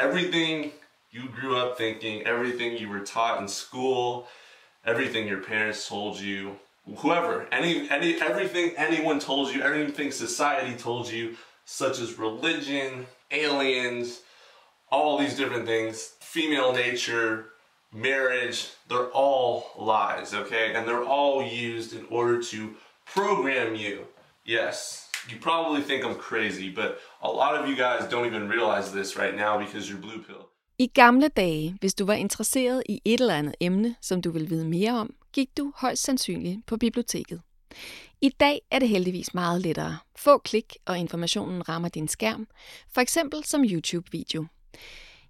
everything you grew up thinking, everything you were taught in school, everything your parents told you, whoever, any, any, everything anyone told you, everything society told you, such as religion, aliens, all these different things, female nature, marriage, they're all lies, okay? And they're all used in order to program you. Yes, you probably think I'm crazy, but a lot of you guys don't even realize this right now because you're blue pill. I gamle dage, hvis du var interesseret i et eller andet emne, som du ville vide mere om, gik du højst sandsynligt på biblioteket. I dag er det heldigvis meget lettere. Få klik, og informationen rammer din skærm, for eksempel som YouTube-video.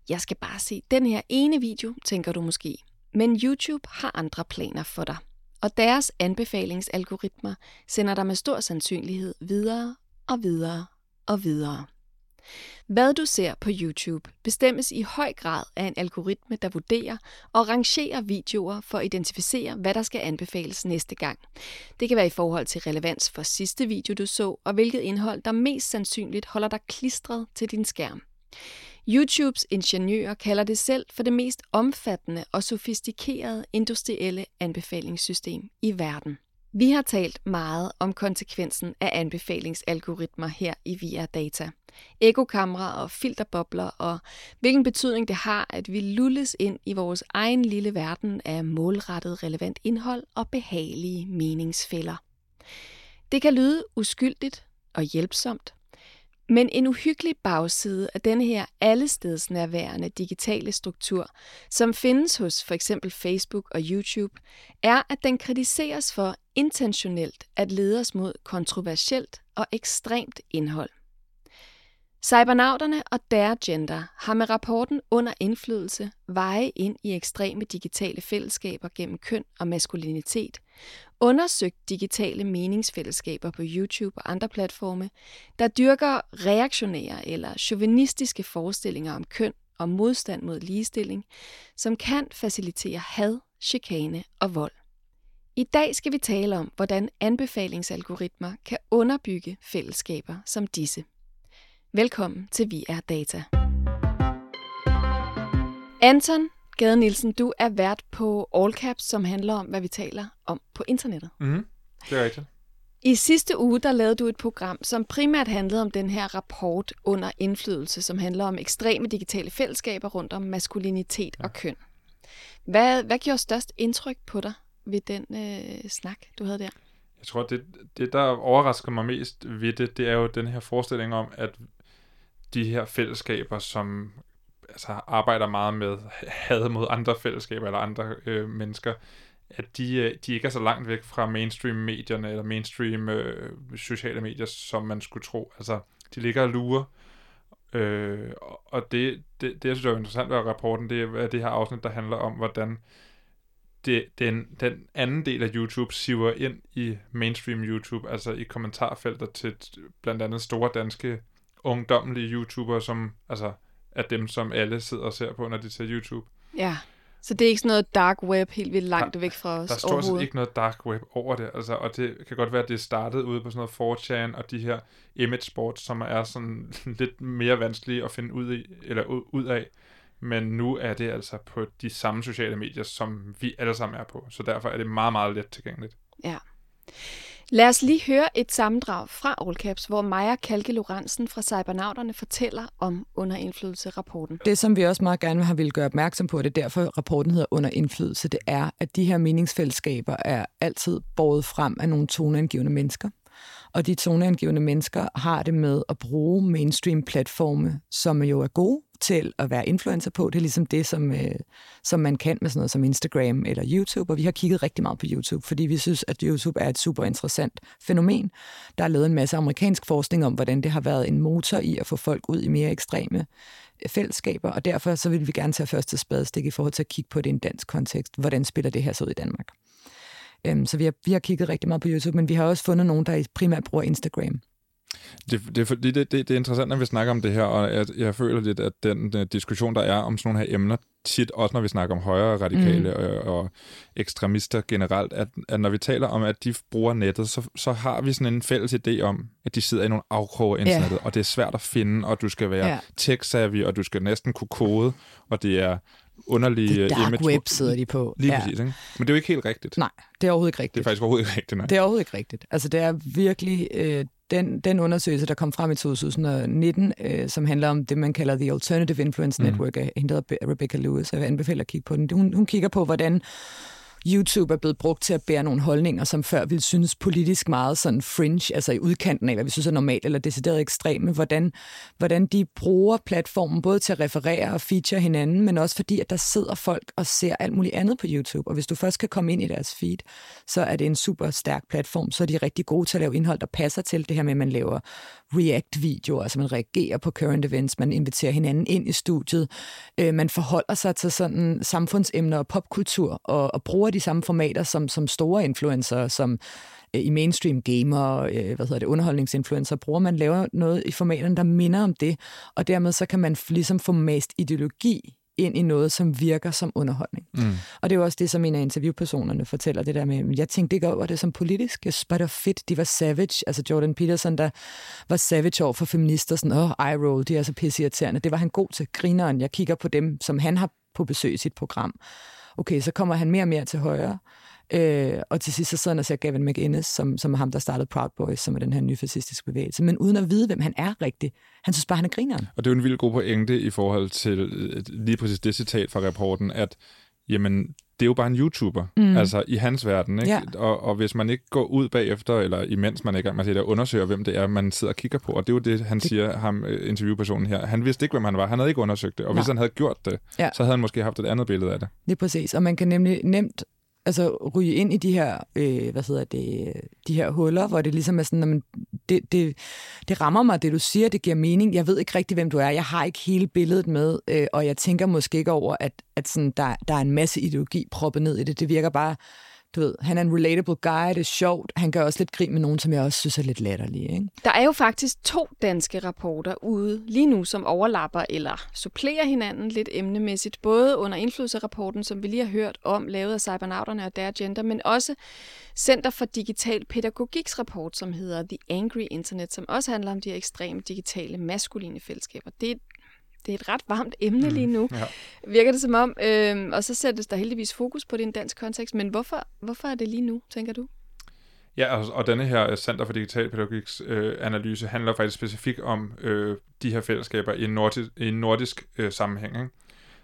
Jeg skal bare se den her ene video, tænker du måske. Men YouTube har andre planer for dig. Og deres anbefalingsalgoritmer sender dig med stor sandsynlighed videre og videre og videre. Hvad du ser på YouTube bestemmes i høj grad af en algoritme, der vurderer og rangerer videoer for at identificere, hvad der skal anbefales næste gang. Det kan være i forhold til relevans for sidste video, du så, og hvilket indhold, der mest sandsynligt holder dig klistret til din skærm. YouTubes ingeniører kalder det selv for det mest omfattende og sofistikerede industrielle anbefalingssystem i verden. Vi har talt meget om konsekvensen af anbefalingsalgoritmer her i Via Data. Ekokamera og filterbobler og hvilken betydning det har, at vi lulles ind i vores egen lille verden af målrettet relevant indhold og behagelige meningsfælder. Det kan lyde uskyldigt og hjælpsomt, men en uhyggelig bagside af den her allestedsnærværende digitale struktur, som findes hos for eksempel Facebook og YouTube, er, at den kritiseres for intentionelt at lede os mod kontroversielt og ekstremt indhold. Cybernauterne og deres gender har med rapporten under indflydelse veje ind i ekstreme digitale fællesskaber gennem køn og maskulinitet, undersøgt digitale meningsfællesskaber på YouTube og andre platforme, der dyrker reaktionære eller chauvinistiske forestillinger om køn og modstand mod ligestilling, som kan facilitere had, chikane og vold. I dag skal vi tale om, hvordan anbefalingsalgoritmer kan underbygge fællesskaber som disse. Velkommen til Vi er Data. Anton Gade Nielsen, du er vært på All Caps, som handler om, hvad vi taler om på internettet. Mm, det er rigtigt. I sidste uge, der lavede du et program, som primært handlede om den her rapport under indflydelse, som handler om ekstreme digitale fællesskaber rundt om maskulinitet ja. og køn. Hvad, hvad gjorde størst indtryk på dig ved den øh, snak, du havde der? Jeg tror, det, det, der overrasker mig mest ved det, det er jo den her forestilling om, at de her fællesskaber, som altså, arbejder meget med had mod andre fællesskaber eller andre øh, mennesker, at de, øh, de ikke er så langt væk fra mainstream-medierne eller mainstream øh, sociale medier, som man skulle tro. Altså, de ligger og lurer. Øh, og det, det, det, jeg synes er interessant ved rapporten, det er det her afsnit, der handler om, hvordan det, den, den anden del af YouTube siver ind i mainstream YouTube, altså i kommentarfelter til blandt andet store danske ungdommelige YouTubere, som altså er dem, som alle sidder og ser på, når de ser YouTube. Ja, så det er ikke sådan noget dark web helt vildt langt der, væk fra os Der står stort ikke noget dark web over det, altså, og det kan godt være, at det startede ude på sådan noget 4chan og de her image sports, som er sådan lidt mere vanskelige at finde ud, i, eller ud af. Men nu er det altså på de samme sociale medier, som vi alle sammen er på. Så derfor er det meget, meget let tilgængeligt. Ja. Lad os lige høre et sammendrag fra Allcaps, hvor Maja Kalke Lorentzen fra Cybernauterne fortæller om underindflydelse-rapporten. Det, som vi også meget gerne har ville gøre opmærksom på, det er derfor rapporten hedder underindflydelse, det er, at de her meningsfællesskaber er altid båret frem af nogle toneangivende mennesker. Og de toneangivende mennesker har det med at bruge mainstream-platforme, som jo er gode til at være influencer på. Det er ligesom det, som, øh, som man kan med sådan noget som Instagram eller YouTube. Og vi har kigget rigtig meget på YouTube, fordi vi synes, at YouTube er et super interessant fænomen. Der er lavet en masse amerikansk forskning om, hvordan det har været en motor i at få folk ud i mere ekstreme øh, fællesskaber, og derfor så vil vi gerne tage første spadestik i forhold til at kigge på det i en dansk kontekst. Hvordan spiller det her så ud i Danmark? Øhm, så vi har, vi har kigget rigtig meget på YouTube, men vi har også fundet nogen, der primært bruger Instagram. Det, det, det, det, det er interessant, når vi snakker om det her, og jeg, jeg føler lidt, at den, den diskussion, der er om sådan nogle her emner, tit, også når vi snakker om højere radikale mm. og, og ekstremister generelt, at, at når vi taler om, at de bruger nettet, så, så har vi sådan en fælles idé om, at de sidder i nogle afkroge af internettet, yeah. og det er svært at finde, og du skal være yeah. tech-savvy, og du skal næsten kunne kode, og det er underlige det dark image. web sidder de på. Lige ja. præcis, ikke? Men det er jo ikke helt rigtigt. Nej, det er overhovedet ikke rigtigt. Det er faktisk overhovedet ikke rigtigt, nej. Det er overhovedet ikke rigtigt. Altså, det er virkelig øh, den, den undersøgelse, der kom frem i 2019, øh, som handler om det, man kalder The Alternative Influence mm. Network, af hende Rebecca Lewis. Jeg vil anbefale at kigge på den. Hun, hun kigger på, hvordan YouTube er blevet brugt til at bære nogle holdninger, som før ville synes politisk meget sådan fringe, altså i udkanten af, hvad vi synes er normalt eller decideret ekstreme, hvordan, hvordan de bruger platformen både til at referere og feature hinanden, men også fordi, at der sidder folk og ser alt muligt andet på YouTube. Og hvis du først kan komme ind i deres feed, så er det en super stærk platform. Så er de rigtig gode til at lave indhold, der passer til det her med, at man laver react-videoer, altså man reagerer på current events, man inviterer hinanden ind i studiet, øh, man forholder sig til sådan samfundsemner og popkultur, og, og bruger de samme formater som, som store influencer, som øh, i mainstream gamer, øh, hvad hedder det, underholdningsinfluencer, bruger. Man laver noget i formaterne, der minder om det, og dermed så kan man ligesom få mast ideologi ind i noget, som virker som underholdning. Mm. Og det er jo også det, som en af interviewpersonerne fortæller, det der med, jeg tænkte ikke over det som politisk, jeg bare, det var fedt, de var savage, altså Jordan Peterson, der var savage over for feminister, sådan, åh, oh, eye roll, de er så pisseirriterende. Det var han god til, grineren. Jeg kigger på dem, som han har på besøg i sit program. Okay, så kommer han mere og mere til højre, Øh, og til sidst så sidder han og ser Gavin McInnes, som, som er ham, der startede Proud Boys, som er den her nye fascistiske bevægelse, men uden at vide, hvem han er rigtigt. Han synes bare, han er grineren. Og det er jo en vild god pointe i forhold til øh, lige præcis det citat fra rapporten, at jamen, det er jo bare en YouTuber, mm. altså i hans verden, ikke? Ja. Og, og hvis man ikke går ud bagefter, eller imens man ikke man siger, der undersøger, hvem det er, man sidder og kigger på, og det er jo det, han det... siger, ham øh, interviewpersonen her, han vidste ikke, hvem han var, han havde ikke undersøgt det, og Nej. hvis han havde gjort det, ja. så havde han måske haft et andet billede af det. Det er præcis, og man kan nemlig nemt altså ryge ind i de her, øh, hvad hedder det, de her huller, hvor det ligesom er sådan, man, det, det, det rammer mig, det du siger, det giver mening. Jeg ved ikke rigtig, hvem du er. Jeg har ikke hele billedet med, øh, og jeg tænker måske ikke over, at, at sådan, der, der er en masse ideologi proppet ned i det. Det virker bare du ved, han er en relatable guy, det er sjovt. Han gør også lidt grin med nogen, som jeg også synes er lidt latterlige. Ikke? Der er jo faktisk to danske rapporter ude lige nu, som overlapper eller supplerer hinanden lidt emnemæssigt. Både under indflydelserapporten, som vi lige har hørt om, lavet af cybernauterne og deres gender, men også Center for Digital Pædagogiks rapport, som hedder The Angry Internet, som også handler om de her ekstreme digitale maskuline fællesskaber. Det er det er et ret varmt emne mm, lige nu, ja. virker det som om. Øhm, og så sættes der heldigvis fokus på det i en dansk kontekst. Men hvorfor, hvorfor er det lige nu, tænker du? Ja, og, og denne her Center for Digital Pædagogiks øh, analyse handler faktisk specifikt om øh, de her fællesskaber i en nordisk, i en nordisk øh, sammenhæng. Ikke?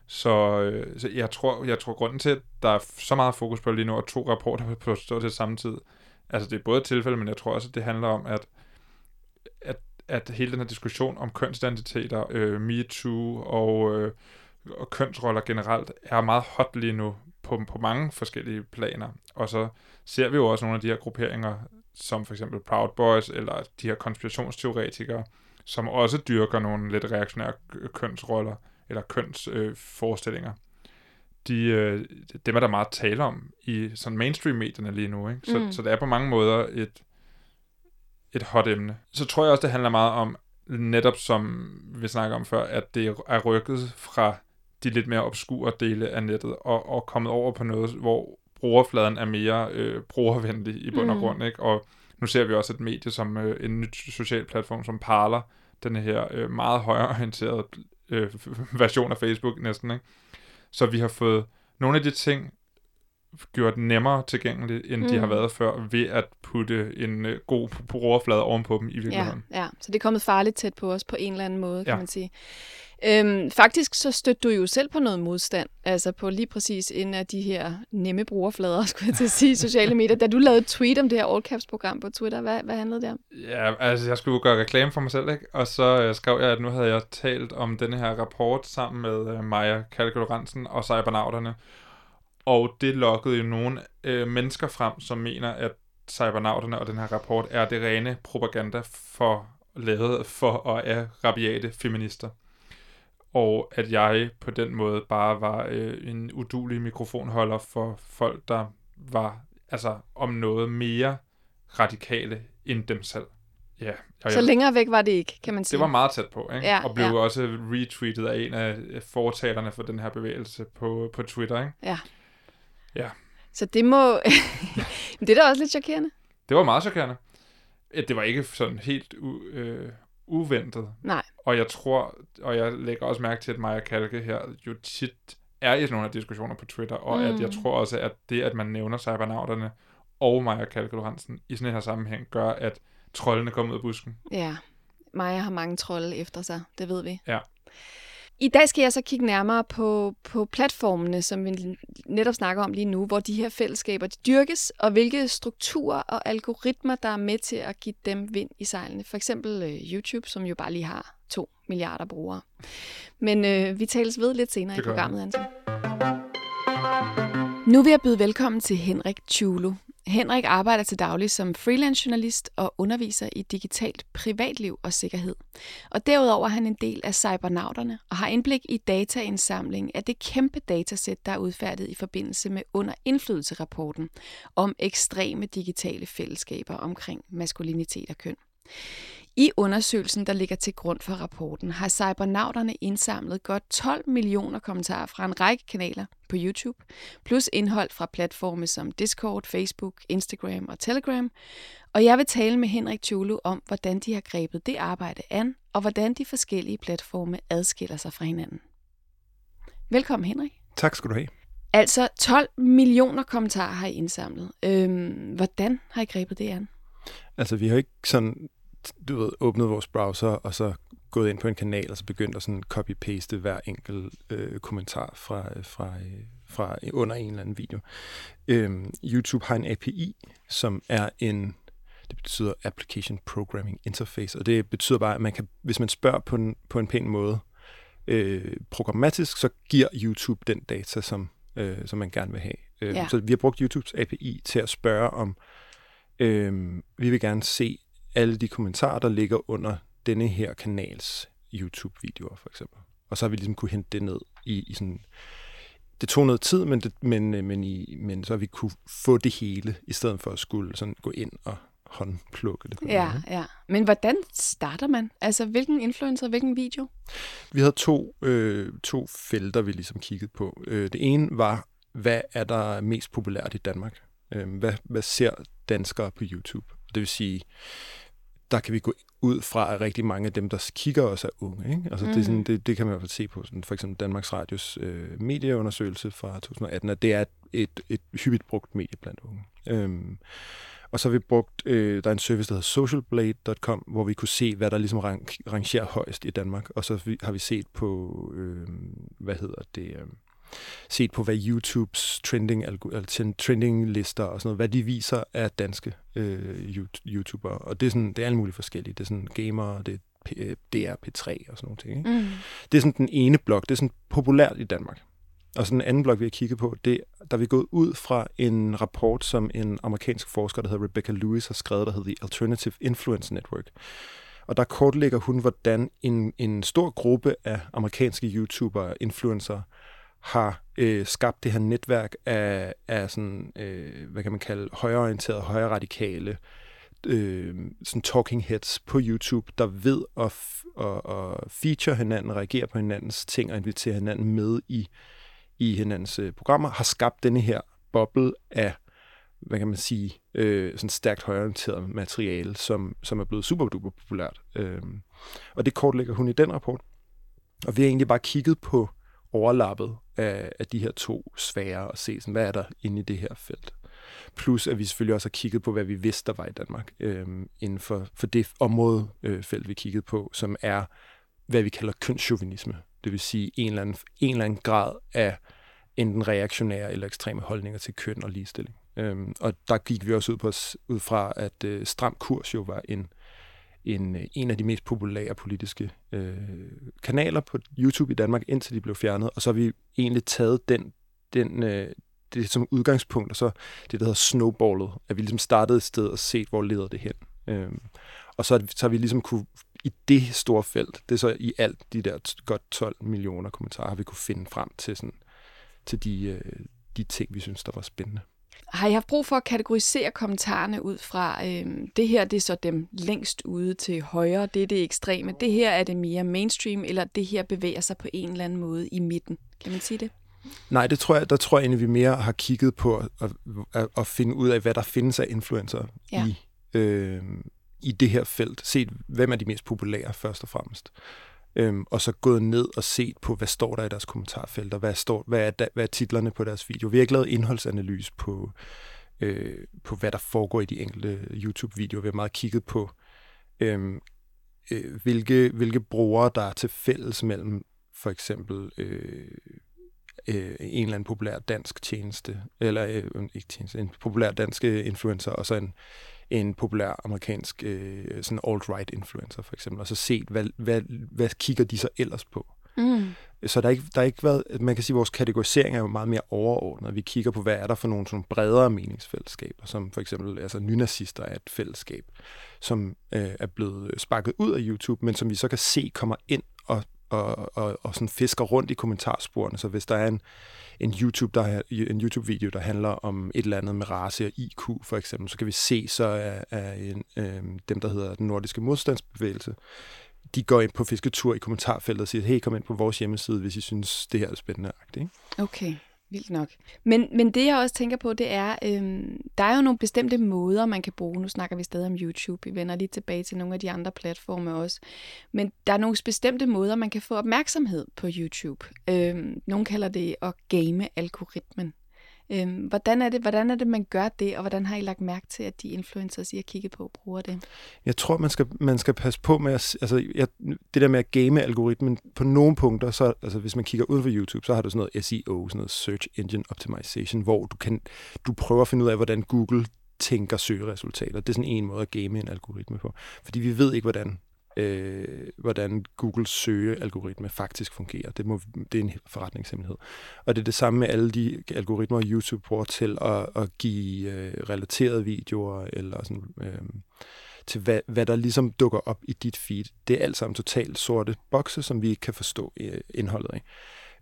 Så, øh, så jeg tror, jeg tror grunden til, at der er så meget fokus på lige nu, og to rapporter på stå til samme tid, altså det er både et tilfælde, men jeg tror også, at det handler om, at, at hele den her diskussion om kønsidentiteter, øh, MeToo og, øh, og kønsroller generelt er meget hot lige nu på, på mange forskellige planer. Og så ser vi jo også nogle af de her grupperinger, som for eksempel Proud Boys eller de her konspirationsteoretikere, som også dyrker nogle lidt reaktionære kønsroller eller kønsforestillinger. Øh, de, øh, dem er der meget tale om i sådan mainstream-medierne lige nu. Ikke? Så, mm. så det er på mange måder et, et hot emne. Så tror jeg også, det handler meget om, netop som vi snakker om før, at det er rykket fra de lidt mere obskure dele af nettet, og, og kommet over på noget, hvor brugerfladen er mere øh, brugervenlig i bund og mm. grund. Ikke? Og nu ser vi også et medie som øh, en ny social platform som Parler, den her øh, meget højreorienterede øh, version af Facebook næsten. Ikke? Så vi har fået nogle af de ting, gjort nemmere tilgængeligt, end mm. de har mm. været før, ved at putte en uh, god brugerflade ovenpå dem i virkeligheden. Ja, ja, så det er kommet farligt tæt på os på en eller anden måde, kan ja. man sige. Øhm, faktisk så støtte du jo selv på noget modstand, altså på lige præcis en af de her nemme brugerflader, skulle jeg til at sige, sociale medier. Da du lavede et tweet om det her All Caps program på Twitter, hvad, hvad handlede det om? Ja, altså jeg skulle gøre reklame for mig selv, ikke? og så uh, skrev jeg, at nu havde jeg talt om denne her rapport sammen med uh, Maja Kalkuloransen og Cybernauterne, og det lokkede jo nogle øh, mennesker frem, som mener, at cybernauterne og den her rapport er det rene propaganda for lavet for og af rabiate feminister. Og at jeg på den måde bare var øh, en udulig mikrofonholder for folk, der var altså om noget mere radikale end dem selv. Ja, og så længere væk var det ikke, kan man sige. Det var meget tæt på, ikke? Ja, og blev ja. også retweetet af en af fortalerne for den her bevægelse på, på Twitter, ikke? Ja. Ja. Så det må... det er da også lidt chokerende. Det var meget chokerende. Det var ikke sådan helt u- øh, uventet. Nej. Og jeg tror, og jeg lægger også mærke til, at Maja Kalke her jo tit er i nogle af diskussioner på Twitter, og mm. at jeg tror også, at det, at man nævner cybernauterne og Maja Kalke Lorentzen i sådan en her sammenhæng, gør, at trollene kommer ud af busken. Ja, Maja har mange trolde efter sig, det ved vi. Ja. I dag skal jeg så kigge nærmere på, på platformene, som vi netop snakker om lige nu, hvor de her fællesskaber de dyrkes, og hvilke strukturer og algoritmer, der er med til at give dem vind i sejlene. For eksempel øh, YouTube, som jo bare lige har 2 milliarder brugere. Men øh, vi tales ved lidt senere i programmet, Anton. Nu vil jeg byde velkommen til Henrik Tjulu. Henrik arbejder til daglig som freelance journalist og underviser i digitalt privatliv og sikkerhed. Og derudover er han en del af cybernauterne og har indblik i dataindsamling af det kæmpe datasæt, der er udfærdiget i forbindelse med under indflydelse-rapporten om ekstreme digitale fællesskaber omkring maskulinitet og køn. I undersøgelsen, der ligger til grund for rapporten, har cybernauterne indsamlet godt 12 millioner kommentarer fra en række kanaler på YouTube, plus indhold fra platforme som Discord, Facebook, Instagram og Telegram. Og jeg vil tale med Henrik Tjulu om, hvordan de har grebet det arbejde an, og hvordan de forskellige platforme adskiller sig fra hinanden. Velkommen, Henrik. Tak skal du have. Altså 12 millioner kommentarer har I indsamlet. Øhm, hvordan har I grebet det an? Altså, vi har ikke sådan du ved, åbnet vores browser, og så gået ind på en kanal, og så begyndt at sådan copy-paste hver enkelt øh, kommentar fra, fra, øh, fra under en eller anden video. Øhm, YouTube har en API, som er en, det betyder Application Programming Interface, og det betyder bare, at man kan, hvis man spørger på en, på en pæn måde, øh, programmatisk, så giver YouTube den data, som, øh, som man gerne vil have. Øh, Ja. Så vi har brugt YouTubes API til at spørge om, øh, vi vil gerne se alle de kommentarer, der ligger under denne her kanals YouTube-videoer, for eksempel. Og så har vi ligesom kunne hente det ned i, i sådan... Det tog noget tid, men, det, men, øh, men, i, men så har vi kunne få det hele, i stedet for at skulle sådan gå ind og håndplukke det. Ja, ja. Men hvordan starter man? Altså, hvilken influencer, hvilken video? Vi havde to, øh, to felter, vi ligesom kiggede på. Øh, det ene var, hvad er der mest populært i Danmark? Øh, hvad, hvad ser danskere på YouTube? Det vil sige, der kan vi gå ud fra, at rigtig mange af dem, der kigger os, er unge. Ikke? Altså, mm. det, er sådan, det, det kan man i hvert fald se på sådan, for eksempel Danmarks Radios øh, medieundersøgelse fra 2018, at det er et, et hyppigt brugt medie blandt unge. Øhm, og så har vi brugt, øh, der er en service, der hedder socialblade.com, hvor vi kunne se, hvad der ligesom rang, rangerer højst i Danmark. Og så har vi set på, øh, hvad hedder det, øh, set på, hvad YouTubes trending, trending lister og sådan noget, hvad de viser af danske øh, You- YouTubere. Og det er, sådan, det er alle mulige forskellige. Det er sådan gamer, det er øh, DR, P3 og sådan nogle ting. Ikke? Mm. Det er sådan den ene blok. Det er sådan populært i Danmark. Og så den anden blok, vi har kigget på, det der er vi gået ud fra en rapport, som en amerikansk forsker, der hedder Rebecca Lewis, har skrevet, der hedder The Alternative Influence Network. Og der kortlægger hun, hvordan en, en stor gruppe af amerikanske YouTubere influencer har øh, skabt det her netværk af, af sådan, øh, hvad kan man kalde, højreorienterede, højreradikale øh, sådan talking heads på YouTube, der ved at, f- at, at feature hinanden, reagere på hinandens ting og invitere hinanden med i, i hinandens øh, programmer, har skabt denne her boble af, hvad kan man sige, øh, sådan stærkt højreorienteret materiale, som, som er blevet super duper populært. Øh, og det kortlægger hun i den rapport. Og vi har egentlig bare kigget på overlappet af, af de her to sfærer og se, sådan, hvad er der inde i det her felt. Plus at vi selvfølgelig også har kigget på, hvad vi vidste, der var i Danmark øh, inden for, for det område øh, felt, vi kiggede på, som er, hvad vi kalder kønschauvinisme. Det vil sige en eller anden, en eller anden grad af enten reaktionære eller ekstreme holdninger til køn og ligestilling. Øhm, og der gik vi også ud, på, ud fra, at øh, Stram Kurs jo var en, en, en af de mest populære politiske øh, kanaler på YouTube i Danmark, indtil de blev fjernet. Og så har vi egentlig taget den, den, øh, det som udgangspunkt, og så det, der hedder snowballet, at vi ligesom startede et sted og set, hvor leder det hen. Øh, og så, så har vi ligesom kunne, i det store felt, det er så i alt de der godt 12 millioner kommentarer, har vi kunne finde frem til, sådan, til de, øh, de ting, vi synes, der var spændende. Har I haft brug for at kategorisere kommentarerne ud fra, øh, det her det er så dem længst ude til højre, det er det ekstreme, det her er det mere mainstream, eller det her bevæger sig på en eller anden måde i midten? Kan man sige det? Nej, det tror jeg, der tror jeg egentlig, vi mere har kigget på at, at, at finde ud af, hvad der findes af influencer ja. i, øh, i det her felt. Set, hvem er de mest populære først og fremmest. Øhm, og så gået ned og set på, hvad står der i deres kommentarfelter, hvad, står, hvad, er, da, hvad er titlerne på deres video. Vi har ikke lavet indholdsanalyse på, øh, på, hvad der foregår i de enkelte YouTube-videoer. Vi har meget kigget på, øh, øh, hvilke, hvilke brugere der er til fælles mellem for eksempel øh, øh, en eller anden populær dansk tjeneste, eller øh, ikke tjeneste, en populær dansk øh, influencer, og så en, en populær amerikansk øh, sådan alt-right influencer for eksempel, og så set, hvad, hvad, hvad kigger de så ellers på. Mm. Så der er, ikke, der er ikke været, man kan sige, at vores kategorisering er jo meget mere overordnet. Vi kigger på, hvad er der for nogle sådan bredere meningsfællesskaber, som for eksempel, altså nynazister er et fællesskab, som øh, er blevet sparket ud af YouTube, men som vi så kan se kommer ind og og, og, sådan fisker rundt i kommentarsporene. Så hvis der er en, en YouTube der en YouTube video der handler om et eller andet med race og IQ for eksempel, så kan vi se så er, er en, øh, dem der hedder den nordiske modstandsbevægelse. De går ind på fisketur i kommentarfeltet og siger, hey, kom ind på vores hjemmeside, hvis I synes, det her er spændende. Ikke? Okay. Vildt nok. Men, men det jeg også tænker på, det er, øhm, der er jo nogle bestemte måder, man kan bruge. Nu snakker vi stadig om YouTube. Vi vender lige tilbage til nogle af de andre platforme også. Men der er nogle bestemte måder, man kan få opmærksomhed på YouTube. Øhm, nogle kalder det at game algoritmen. Øhm, hvordan, er det, hvordan er det, man gør det, og hvordan har I lagt mærke til, at de influencers, I har kigget på, bruger det? Jeg tror, man skal, man skal passe på med at... Altså, jeg, det der med at game algoritmen, på nogle punkter, så, altså, hvis man kigger ud for YouTube, så har du sådan noget SEO, sådan noget Search Engine Optimization, hvor du, kan, du prøver at finde ud af, hvordan Google tænker søgeresultater. Det er sådan en måde at game en algoritme på. Fordi vi ved ikke, hvordan øh, hvordan Googles søgealgoritme faktisk fungerer. Det, må, det er en forretningshemmelighed. Og det er det samme med alle de algoritmer, YouTube bruger til at, at give øh, relaterede videoer, eller sådan, øh, til hvad, hvad der ligesom dukker op i dit feed. Det er alt sammen totalt sorte bokse, som vi ikke kan forstå øh, indholdet af.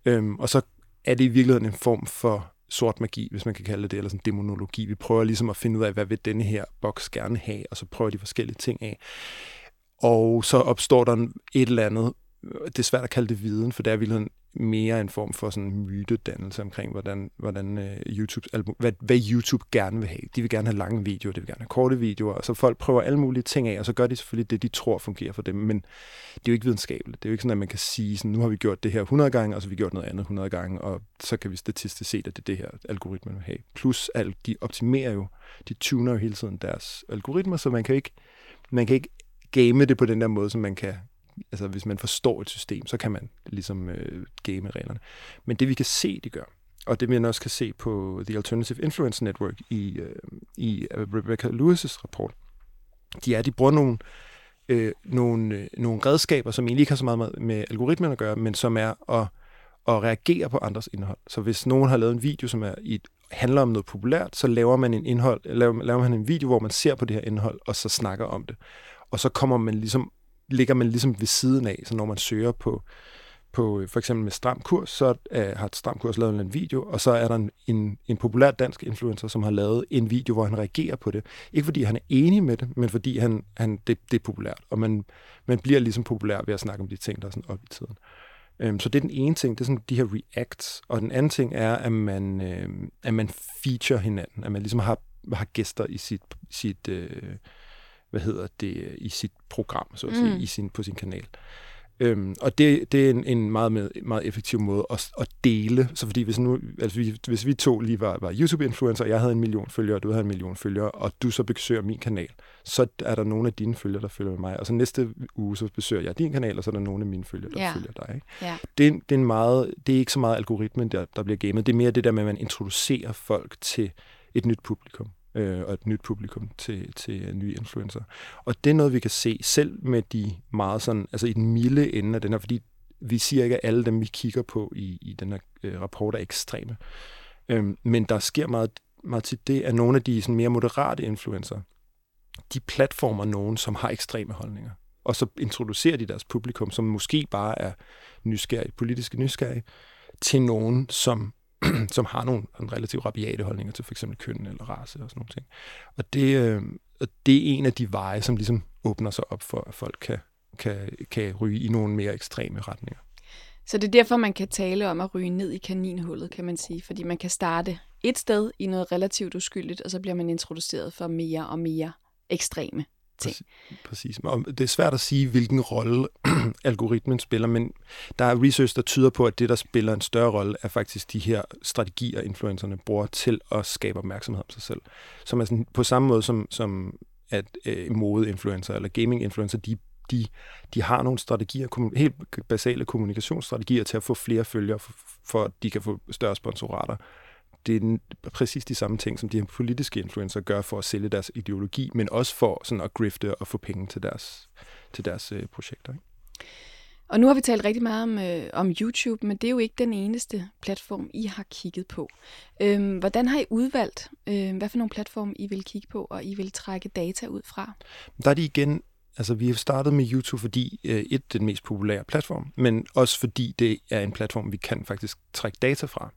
Øhm, og så er det i virkeligheden en form for sort magi, hvis man kan kalde det, eller sådan demonologi. Vi prøver ligesom at finde ud af, hvad vil denne her boks gerne have, og så prøver de forskellige ting af. Og så opstår der et eller andet, det er svært at kalde det viden, for det er virkelig mere en form for sådan mytedannelse omkring, hvordan, hvordan uh, YouTube, hvad, hvad YouTube gerne vil have. De vil gerne have lange videoer, de vil gerne have korte videoer, og så folk prøver alle mulige ting af, og så gør de selvfølgelig det, de tror fungerer for dem, men det er jo ikke videnskabeligt. Det er jo ikke sådan, at man kan sige, sådan, nu har vi gjort det her 100 gange, og så har vi gjort noget andet 100 gange, og så kan vi statistisk se, at det er det her, algoritmen vil have. Plus, at de optimerer jo, de tuner jo hele tiden deres algoritmer, så man kan ikke, man kan ikke game det på den der måde, som man kan, altså hvis man forstår et system, så kan man ligesom øh, game reglerne. Men det vi kan se, de gør, og det man også kan se på The Alternative Influence Network i, øh, i øh, Rebecca Lewis' rapport, de er, de bruger nogle, øh, nogle, øh, nogle redskaber, som egentlig ikke har så meget med, med algoritmen at gøre, men som er at, at reagere på andres indhold. Så hvis nogen har lavet en video, som er i et handler om noget populært, så laver man en indhold, laver, laver man en video, hvor man ser på det her indhold, og så snakker om det og så kommer man ligesom, ligger man ligesom ved siden af, så når man søger på, på øh, for eksempel med Stram Kurs, så øh, har Stram Kurs lavet en video, og så er der en, en, en populær dansk influencer, som har lavet en video, hvor han reagerer på det. Ikke fordi han er enig med det, men fordi han, han, det, det er populært, og man, man bliver ligesom populær ved at snakke om de ting, der er sådan op i tiden. Øhm, så det er den ene ting, det er sådan de her reacts, og den anden ting er, at man, øh, at man feature hinanden, at man ligesom har, har gæster i sit, sit øh, hvad hedder det, i sit program, så at sige, mm. i sin, på sin kanal. Øhm, og det, det er en, en meget, meget, meget effektiv måde at, at dele. Så fordi hvis, nu, altså vi, hvis vi to lige var, var YouTube-influencer, og jeg havde en million følgere, og du havde en million følgere, og du så besøger min kanal, så er der nogle af dine følgere, der følger med mig. Og så næste uge, så besøger jeg din kanal, og så er der nogle af mine følgere, der ja. følger dig. Ikke? Ja. Det, det, er en meget, det er ikke så meget algoritmen, der, der bliver gamet. Det er mere det der med, at man introducerer folk til et nyt publikum øh, og et nyt publikum til, til nye influencer. Og det er noget, vi kan se selv med de meget sådan, altså i den milde ende af den her, fordi vi siger ikke, at alle dem, vi kigger på i, i den her øh, rapport, er ekstreme. Øhm, men der sker meget, meget til det, at nogle af de sådan mere moderate influencer, de platformer nogen, som har ekstreme holdninger. Og så introducerer de deres publikum, som måske bare er nysgerrig, politiske nysgerrige, til nogen, som som har nogle, relativt rabiate holdninger til for eksempel køn eller race og sådan nogle ting. Og det, øh, og det er en af de veje, som ligesom åbner sig op for, at folk kan, kan, kan ryge i nogle mere ekstreme retninger. Så det er derfor, man kan tale om at ryge ned i kaninhullet, kan man sige. Fordi man kan starte et sted i noget relativt uskyldigt, og så bliver man introduceret for mere og mere ekstreme ting. Præcis. Og det er svært at sige, hvilken rolle algoritmen spiller, men der er research, der tyder på, at det, der spiller en større rolle, er faktisk de her strategier, influencerne bruger til at skabe opmærksomhed om sig selv. Som er sådan, på samme måde som, som at øh, modeinfluencer eller gaming-influencer, de de, de har nogle strategier, helt basale kommunikationsstrategier til at få flere følgere, for, for at de kan få større sponsorater. Det er præcis de samme ting, som de her politiske influencer gør for at sælge deres ideologi, men også for sådan at grifte og få penge til deres, til deres øh, projekter. Ikke? Og nu har vi talt rigtig meget om, øh, om YouTube, men det er jo ikke den eneste platform, I har kigget på. Øhm, hvordan har I udvalgt, øh, hvad for nogle platforme I vil kigge på, og I vil trække data ud fra? Der er de igen Altså, vi har startet med YouTube, fordi øh, et, det er den mest populære platform, men også fordi det er en platform, vi kan faktisk trække data fra.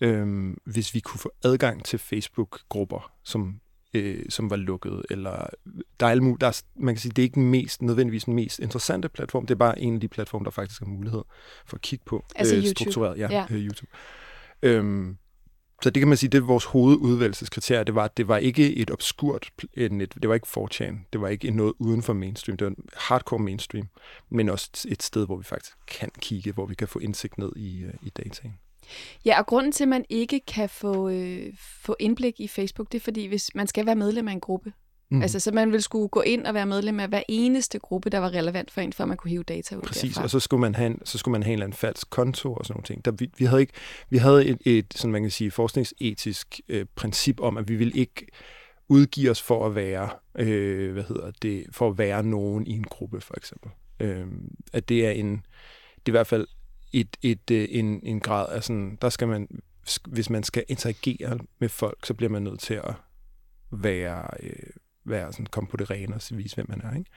Øhm, hvis vi kunne få adgang til Facebook-grupper, som, øh, som var lukket, eller der er, alle, der er, man kan sige, det er ikke den mest, nødvendigvis den mest interessante platform, det er bare en af de platforme, der faktisk har mulighed for at kigge på. Altså øh, YouTube. Struktureret, ja, ja. Øh, YouTube. Øhm, så det kan man sige, det er vores hovedudvalgelseskriterie. Det var, det var ikke et obskurt net, det var ikke 4chan, det var ikke noget uden for mainstream, det var hardcore mainstream, men også et sted, hvor vi faktisk kan kigge, hvor vi kan få indsigt ned i, øh, i dataen. Ja, og grunden til, at man ikke kan få, øh, få indblik i Facebook, det er fordi, hvis man skal være medlem af en gruppe, Mm. Altså, så man ville skulle gå ind og være medlem af hver eneste gruppe, der var relevant for en, før man kunne hive data ud Præcis, derfra. og så skulle man have en, så skulle man have en eller anden falsk konto og sådan nogle ting. Der, vi, vi havde, ikke, vi havde et, et, sådan man kan sige, forskningsetisk øh, princip om, at vi vil ikke udgive os for at være, øh, hvad hedder det, for at være nogen i en gruppe, for eksempel. Øh, at det er en, det er i hvert fald et, et, øh, en, en grad af sådan, der skal man, hvis man skal interagere med folk, så bliver man nødt til at være, øh, være sådan, komme på det rene og vise, hvem man er. Ikke?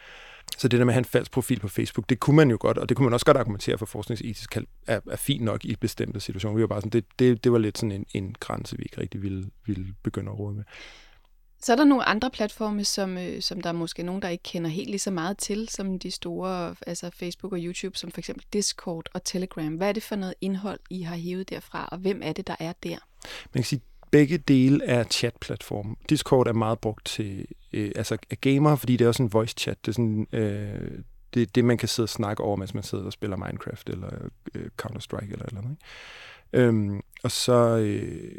Så det der med at have en falsk profil på Facebook, det kunne man jo godt, og det kunne man også godt argumentere for forskningsetisk, er, er fint nok i bestemte situationer. Vi var bare sådan, det, det, det var lidt sådan en, en grænse, vi ikke rigtig ville, ville begynde at råde med. Så er der nogle andre platforme, som, øh, som der er måske nogen, der ikke kender helt lige så meget til, som de store, altså Facebook og YouTube, som for eksempel Discord og Telegram. Hvad er det for noget indhold, I har hævet derfra, og hvem er det, der er der? Man kan sige, begge dele er chatplatform. Discord er meget brugt til øh, altså af gamere, fordi det er også en voice chat. Det er sådan, øh, det, det, man kan sidde og snakke over, mens man sidder og spiller Minecraft eller øh, Counter-Strike eller eller andet. Ikke? Øhm, og så øh,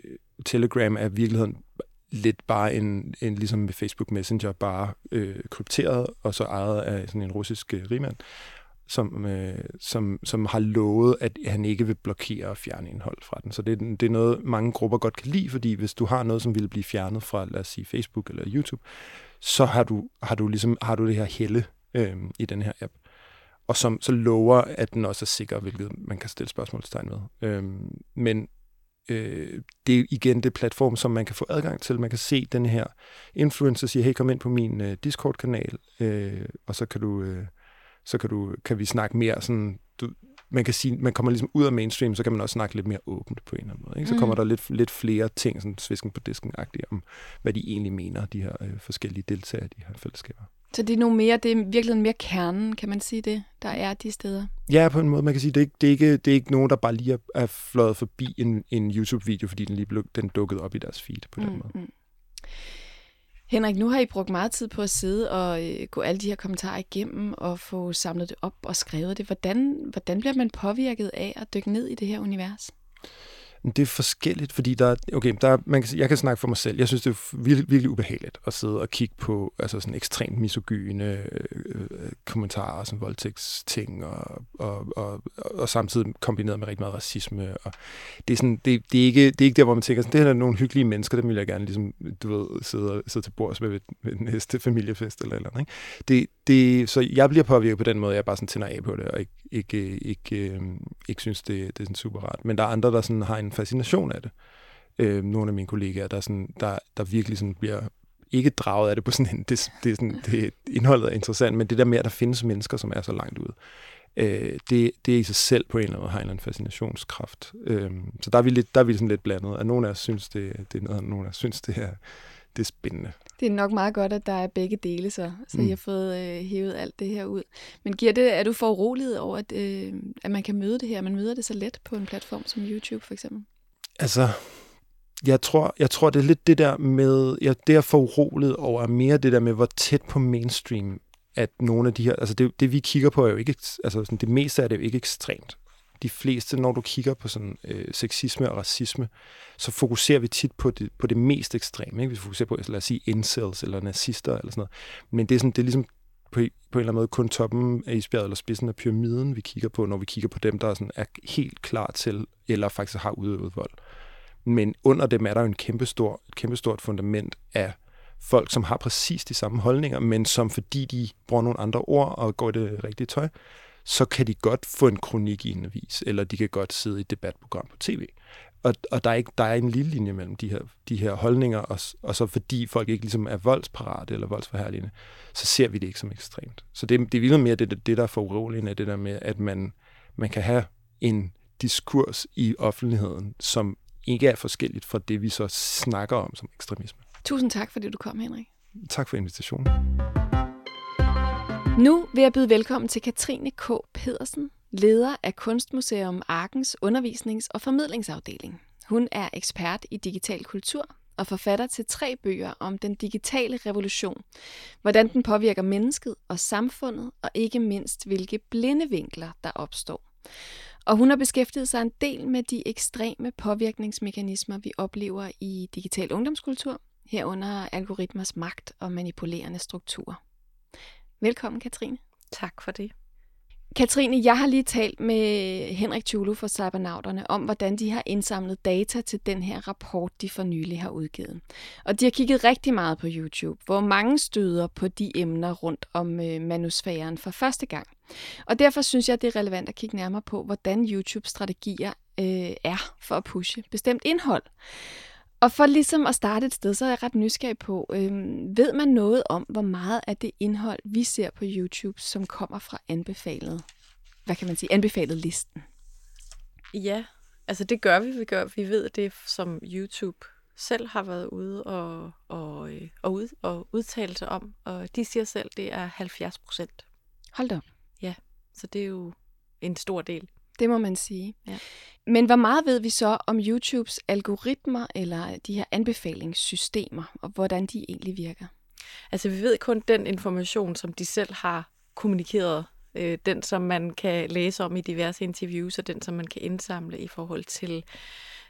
Telegram er i virkeligheden lidt bare en, en ligesom med Facebook Messenger, bare øh, krypteret og så ejet af sådan en russisk øh, rigmand som, øh, som, som har lovet, at han ikke vil blokere og fjerne indhold fra den. Så det, det er noget, mange grupper godt kan lide, fordi hvis du har noget, som ville blive fjernet fra, lad os sige, Facebook eller YouTube, så har du, har du, ligesom, har du det her helle øh, i den her app. Og som så lover, at den også er sikker, hvilket man kan stille spørgsmålstegn ved. Øh, men øh, det er igen det platform, som man kan få adgang til. Man kan se den her influencer sige, hey, kom ind på min øh, Discord-kanal, øh, og så kan du... Øh, så kan, du, kan vi snakke mere sådan, du, man kan sige, man kommer ligesom ud af mainstream, så kan man også snakke lidt mere åbent på en eller anden måde. Ikke? Så mm. kommer der lidt, lidt flere ting, sådan svisken på disken om, hvad de egentlig mener, de her øh, forskellige deltagere i de her fællesskaber. Så det er nogle mere, det er virkelig mere kernen, kan man sige det, der er de steder? Ja, på en måde. Man kan sige, det er ikke, det er ikke, det er ikke nogen, der bare lige er, er fløjet forbi en, en YouTube-video, fordi den lige blev den dukket op i deres feed på den mm, måde. Mm. Henrik, nu har I brugt meget tid på at sidde og øh, gå alle de her kommentarer igennem og få samlet det op og skrevet det. Hvordan, hvordan bliver man påvirket af at dykke ned i det her univers? Det er forskelligt, fordi der, okay, der, man kan, jeg kan snakke for mig selv. Jeg synes, det er virkelig, virkelig ubehageligt at sidde og kigge på altså sådan ekstremt misogyne øh, øh kommentarer, som voldtægtsting, og, og, og, og, samtidig kombineret med rigtig meget racisme. Og det, er sådan, det, det, er ikke, det er ikke der, hvor man tænker, sådan, det her er nogle hyggelige mennesker, dem vil jeg gerne ligesom, du ved, sidde, sidde til bords med ved, ved næste familiefest eller eller andet. Ikke? Det, det, så jeg bliver påvirket på den måde, jeg bare sådan tænder af på det, og ikke, ikke, ikke, øh, ikke synes, det, det er sådan super rart. Men der er andre, der sådan har en fascination af det. Øh, nogle af mine kollegaer, der, sådan, der, der virkelig sådan bliver ikke draget af det på sådan en, det, det, er sådan, det, indholdet er interessant, men det der med, at der findes mennesker, som er så langt ude, øh, det, det i sig selv på en eller anden måde har en eller anden fascinationskraft. Øh, så der er, vi lidt, der er vi sådan lidt blandet, at nogle af os synes, det, det er noget, og nogle af os synes, det er, det er spændende. Det er nok meget godt, at der er begge dele så, så mm. I har fået øh, hævet alt det her ud. Men giver det, er du for uroliget over, at, øh, at man kan møde det her? Man møder det så let på en platform som YouTube for eksempel? Altså, jeg tror, jeg tror, det er lidt det der med, jeg, det er for uroligt over, er mere det der med, hvor tæt på mainstream, at nogle af de her, altså det, det vi kigger på er jo ikke, altså sådan, det meste af det er jo ikke ekstremt. De fleste, når du kigger på sådan øh, sexisme og racisme, så fokuserer vi tit på det, på det mest ekstreme. Ikke? Vi fokuserer på, lad os sige, incels eller nazister eller sådan noget. Men det er, sådan, det er ligesom på, på en eller anden måde kun toppen af isbjerget eller spidsen af pyramiden, vi kigger på, når vi kigger på dem, der er, sådan, er helt klar til, eller faktisk har udøvet vold. Men under dem er der jo en kæmpestor, et kæmpestort fundament af folk, som har præcis de samme holdninger, men som fordi de bruger nogle andre ord og går i det rigtige tøj, så kan de godt få en kronik i en avis, eller de kan godt sidde i et debatprogram på tv. Og, og der, er ikke, der er en lille linje mellem de her, de her holdninger, og, og så fordi folk ikke ligesom er voldsparate eller voldsforhærligende, så ser vi det ikke som ekstremt. Så det, det er mere det, det der er for uroligende, det der med, at man, man kan have en diskurs i offentligheden, som ikke er forskelligt fra det, vi så snakker om som ekstremisme. Tusind tak, fordi du kom, Henrik. Tak for invitationen. Nu vil jeg byde velkommen til Katrine K. Pedersen, leder af Kunstmuseum Arkens undervisnings- og formidlingsafdeling. Hun er ekspert i digital kultur og forfatter til tre bøger om den digitale revolution, hvordan den påvirker mennesket og samfundet, og ikke mindst hvilke blinde vinkler der opstår. Og hun har beskæftiget sig en del med de ekstreme påvirkningsmekanismer, vi oplever i digital ungdomskultur, herunder algoritmers magt og manipulerende strukturer. Velkommen, Katrine. Tak for det. Katrine, jeg har lige talt med Henrik Tjulu fra Cybernauterne om, hvordan de har indsamlet data til den her rapport, de for nylig har udgivet. Og de har kigget rigtig meget på YouTube, hvor mange støder på de emner rundt om øh, manusfæren for første gang. Og derfor synes jeg, det er relevant at kigge nærmere på, hvordan YouTube-strategier øh, er for at pushe bestemt indhold. Og for ligesom at starte et sted, så er jeg ret nysgerrig på, øh, ved man noget om, hvor meget af det indhold, vi ser på YouTube, som kommer fra anbefalet, hvad kan man sige, anbefalet listen? Ja, altså det gør vi. Vi, gør, vi ved det, som YouTube selv har været ude og, og, øh, og, ud, og udtale sig om, og de siger selv, det er 70 procent. Hold da op. Ja, så det er jo en stor del. Det må man sige. Ja. Men hvor meget ved vi så om YouTubes algoritmer eller de her anbefalingssystemer, og hvordan de egentlig virker? Altså vi ved kun den information, som de selv har kommunikeret. Øh, den, som man kan læse om i diverse interviews, og den, som man kan indsamle i forhold til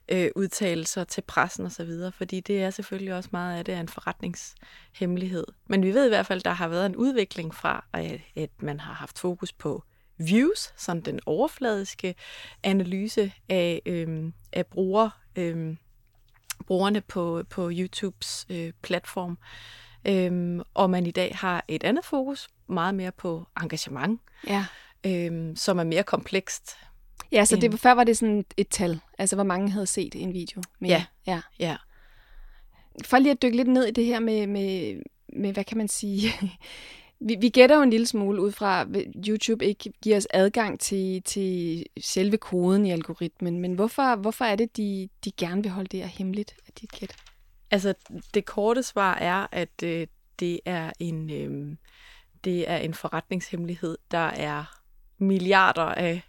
øh, udtalelser til pressen osv., fordi det er selvfølgelig også meget af det er en forretningshemmelighed. Men vi ved i hvert fald, at der har været en udvikling fra, at, at man har haft fokus på views, sådan den overfladiske analyse af, øhm, af bruger, øhm, brugerne på, på YouTubes øh, platform. Øhm, og man i dag har et andet fokus, meget mere på engagement, Ja. øhm, som er mere komplekst. Ja, så det, Øhm. før var det sådan et tal, altså hvor mange havde set en video. Men, Ja. ja. Ja. For lige at dykke lidt ned i det her med, med, med hvad kan man sige, vi, vi gætter jo en lille smule ud fra, at YouTube ikke giver os adgang til, til selve koden i algoritmen, men hvorfor, hvorfor er det, de, de gerne vil holde det her hemmeligt, at dit gæt? Altså, det korte svar er, at øh, det er en øh, det er en forretningshemmelighed, der er milliarder af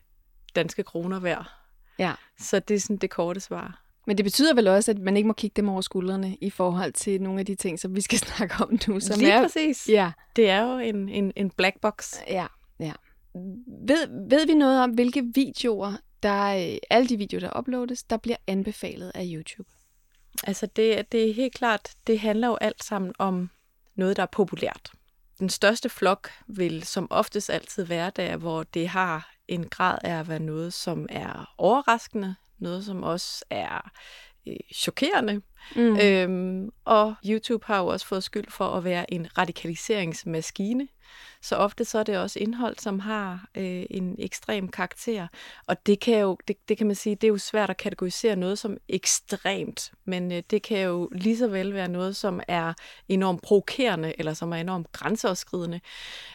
danske kroner værd. Ja. Så det er sådan det korte svar. Men det betyder vel også, at man ikke må kigge dem over skuldrene i forhold til nogle af de ting, som vi skal snakke om nu. Som Lige er, præcis. Ja, Det er jo en, en, en black box. ja, ja. Ved, ved vi noget om, hvilke videoer, der øh, alle de videoer, der uploades, der bliver anbefalet af YouTube? Altså det, det er helt klart, det handler jo alt sammen om noget, der er populært. Den største flok vil som oftest altid være der, hvor det har en grad af at være noget, som er overraskende, noget, som også er øh, chokerende. Mm. Øhm, og YouTube har jo også fået skyld for at være en radikaliseringsmaskine. Så ofte så er det også indhold, som har øh, en ekstrem karakter. Og det kan jo, det, det kan man sige, det er jo svært at kategorisere noget som ekstremt, men øh, det kan jo lige så vel være noget, som er enormt provokerende, eller som er enormt grænseoverskridende.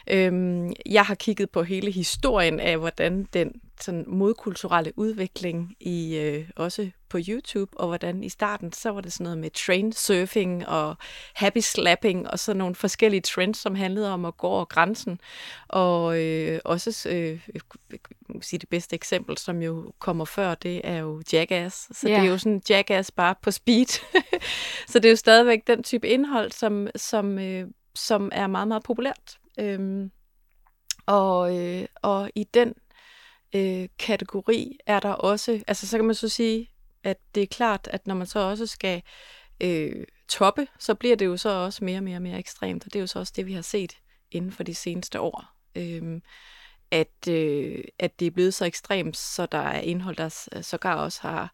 Øhm, jeg har kigget på hele historien af, hvordan den sådan modkulturelle udvikling i øh, også på YouTube, og hvordan i starten, så var det sådan noget med train surfing og happy slapping og sådan nogle forskellige trends, som handlede om at gå over grænsen. Og øh, også øh, sige det bedste eksempel, som jo kommer før, det er jo Jackass. Så yeah. det er jo sådan Jackass bare på speed. så det er jo stadigvæk den type indhold, som, som, øh, som er meget, meget populært. Øhm, og, øh, og i den øh, kategori er der også, altså så kan man så sige, at det er klart, at når man så også skal øh, toppe, så bliver det jo så også mere og mere og mere ekstremt, og det er jo så også det, vi har set inden for de seneste år. Øh, at, øh, at det er blevet så ekstremt, så der er indhold, der sågar også har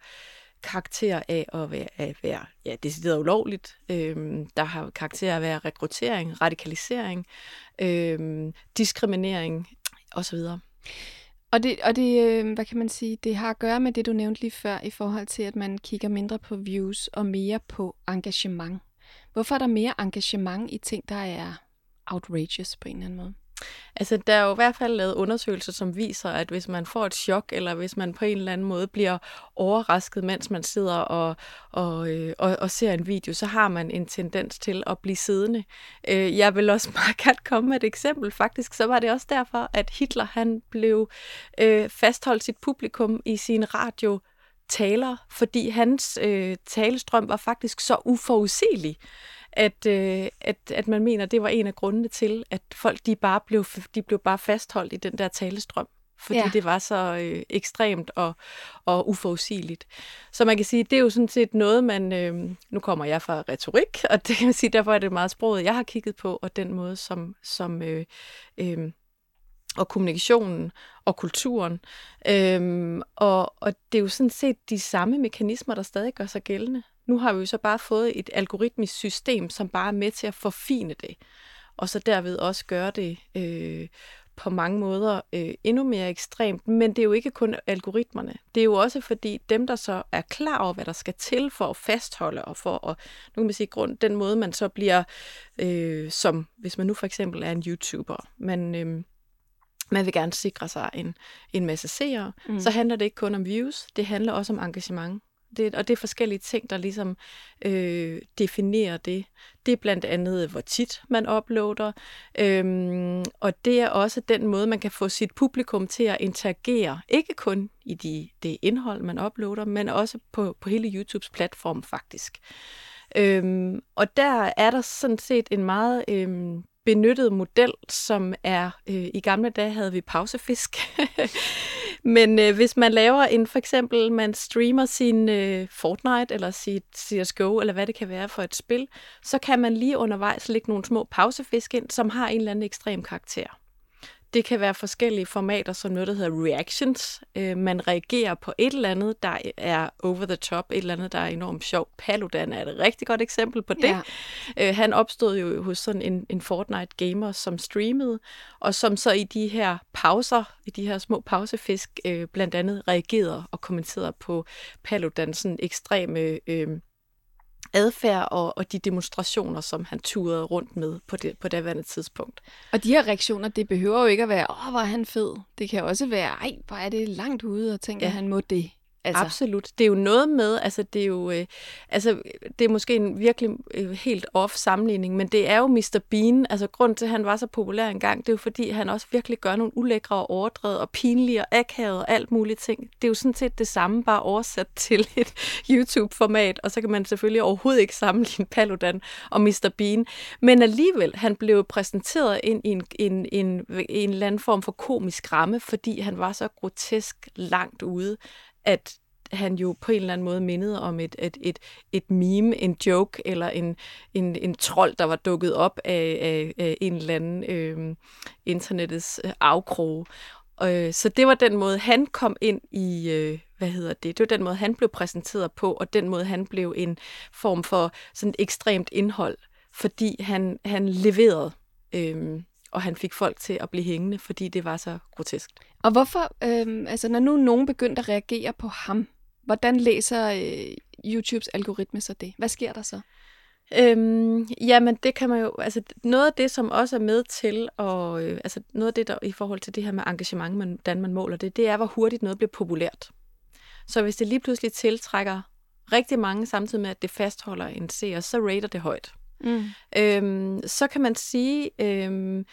karakter af at være, at være ja, decideret ulovligt. Øhm, der har karakter af at være rekruttering, radikalisering, øhm, diskriminering osv. Og det, og det, øh, hvad kan man sige, det har at gøre med det, du nævnte lige før, i forhold til, at man kigger mindre på views og mere på engagement. Hvorfor er der mere engagement i ting, der er outrageous på en eller anden måde? Altså, der er jo i hvert fald lavet undersøgelser, som viser, at hvis man får et chok, eller hvis man på en eller anden måde bliver overrasket, mens man sidder og, og, øh, og, og ser en video, så har man en tendens til at blive siddende. Øh, jeg vil også meget gerne komme med et eksempel. Faktisk så var det også derfor, at Hitler han blev øh, fastholdt sit publikum i sin radio taler, fordi hans øh, talestrøm var faktisk så uforudsigelig at, øh, at, at man mener, det var en af grundene til, at folk de bare blev, de blev bare fastholdt i den der talestrøm fordi ja. det var så øh, ekstremt og, og uforudsigeligt. Så man kan sige, det er jo sådan set noget, man... Øh, nu kommer jeg fra retorik, og det kan man sige, derfor er det meget sproget, jeg har kigget på, og den måde, som, som øh, øh, og kommunikationen og kulturen. Øhm, og, og det er jo sådan set de samme mekanismer, der stadig gør sig gældende. Nu har vi jo så bare fået et algoritmisk system, som bare er med til at forfine det, og så derved også gøre det øh, på mange måder øh, endnu mere ekstremt. Men det er jo ikke kun algoritmerne. Det er jo også fordi dem, der så er klar over, hvad der skal til for at fastholde og for at, nu kan man sige, grund, den måde, man så bliver, øh, som hvis man nu for eksempel er en YouTuber, man, øh, man vil gerne sikre sig en, en masse seere, mm. så handler det ikke kun om views, det handler også om engagement. Det, og det er forskellige ting, der ligesom øh, definerer det. Det er blandt andet, hvor tit man uploader, øhm, og det er også den måde, man kan få sit publikum til at interagere. Ikke kun i de, det indhold, man uploader, men også på, på hele YouTubes platform faktisk. Øhm, og der er der sådan set en meget øhm, benyttet model, som er, øh, i gamle dage havde vi pausefisk. Men øh, hvis man laver en, for eksempel, man streamer sin øh, Fortnite, eller sit CSGO, eller hvad det kan være for et spil, så kan man lige undervejs lægge nogle små pausefisk ind, som har en eller anden ekstrem karakter. Det kan være forskellige formater, som noget, der hedder reactions. Øh, man reagerer på et eller andet, der er over the top, et eller andet, der er enormt sjov. Paludan er et rigtig godt eksempel på det. Ja. Øh, han opstod jo hos sådan en, en Fortnite-gamer, som streamede, og som så i de her pauser, i de her små pausefisk, øh, blandt andet reagerede og kommenterede på Paludans sådan ekstreme... Øh, adfærd og, og de demonstrationer, som han turede rundt med på det på daværende tidspunkt. Og de her reaktioner, det behøver jo ikke at være, åh, hvor er han fed. Det kan også være, ej, hvor er det langt ude, og tænke, ja. at han må det. Altså. Absolut. Det er jo noget med, altså det er jo, øh, altså det er måske en virkelig øh, helt off sammenligning, men det er jo Mr. Bean, altså grund til, at han var så populær engang, det er jo fordi, han også virkelig gør nogle ulækre og overdrevet og pinlige og akavede og alt muligt ting. Det er jo sådan set det samme, bare oversat til et YouTube-format, og så kan man selvfølgelig overhovedet ikke sammenligne Paludan og Mr. Bean, men alligevel, han blev præsenteret ind i en, en, en, en eller anden form for komisk ramme, fordi han var så grotesk langt ude at han jo på en eller anden måde mindede om et, et, et, et meme, en joke eller en, en, en trold, der var dukket op af, af, af en eller anden øhm, øh, internettets afkroge. Øh, så det var den måde, han kom ind i, øh, hvad hedder det, det var den måde, han blev præsenteret på, og den måde, han blev en form for sådan ekstremt indhold, fordi han, han leverede, øh, og han fik folk til at blive hængende, fordi det var så grotesk. Og hvorfor, øh, altså når nu nogen begyndte at reagere på ham, hvordan læser øh, YouTubes algoritme så det? Hvad sker der så? Øhm, jamen, det kan man jo, altså noget af det, som også er med til, og øh, altså noget af det, der i forhold til det her med engagement, man, hvordan man måler det, det er, hvor hurtigt noget bliver populært. Så hvis det lige pludselig tiltrækker rigtig mange, samtidig med, at det fastholder en seer, så rater det højt. Mm. Øhm, så kan man sige, øhm,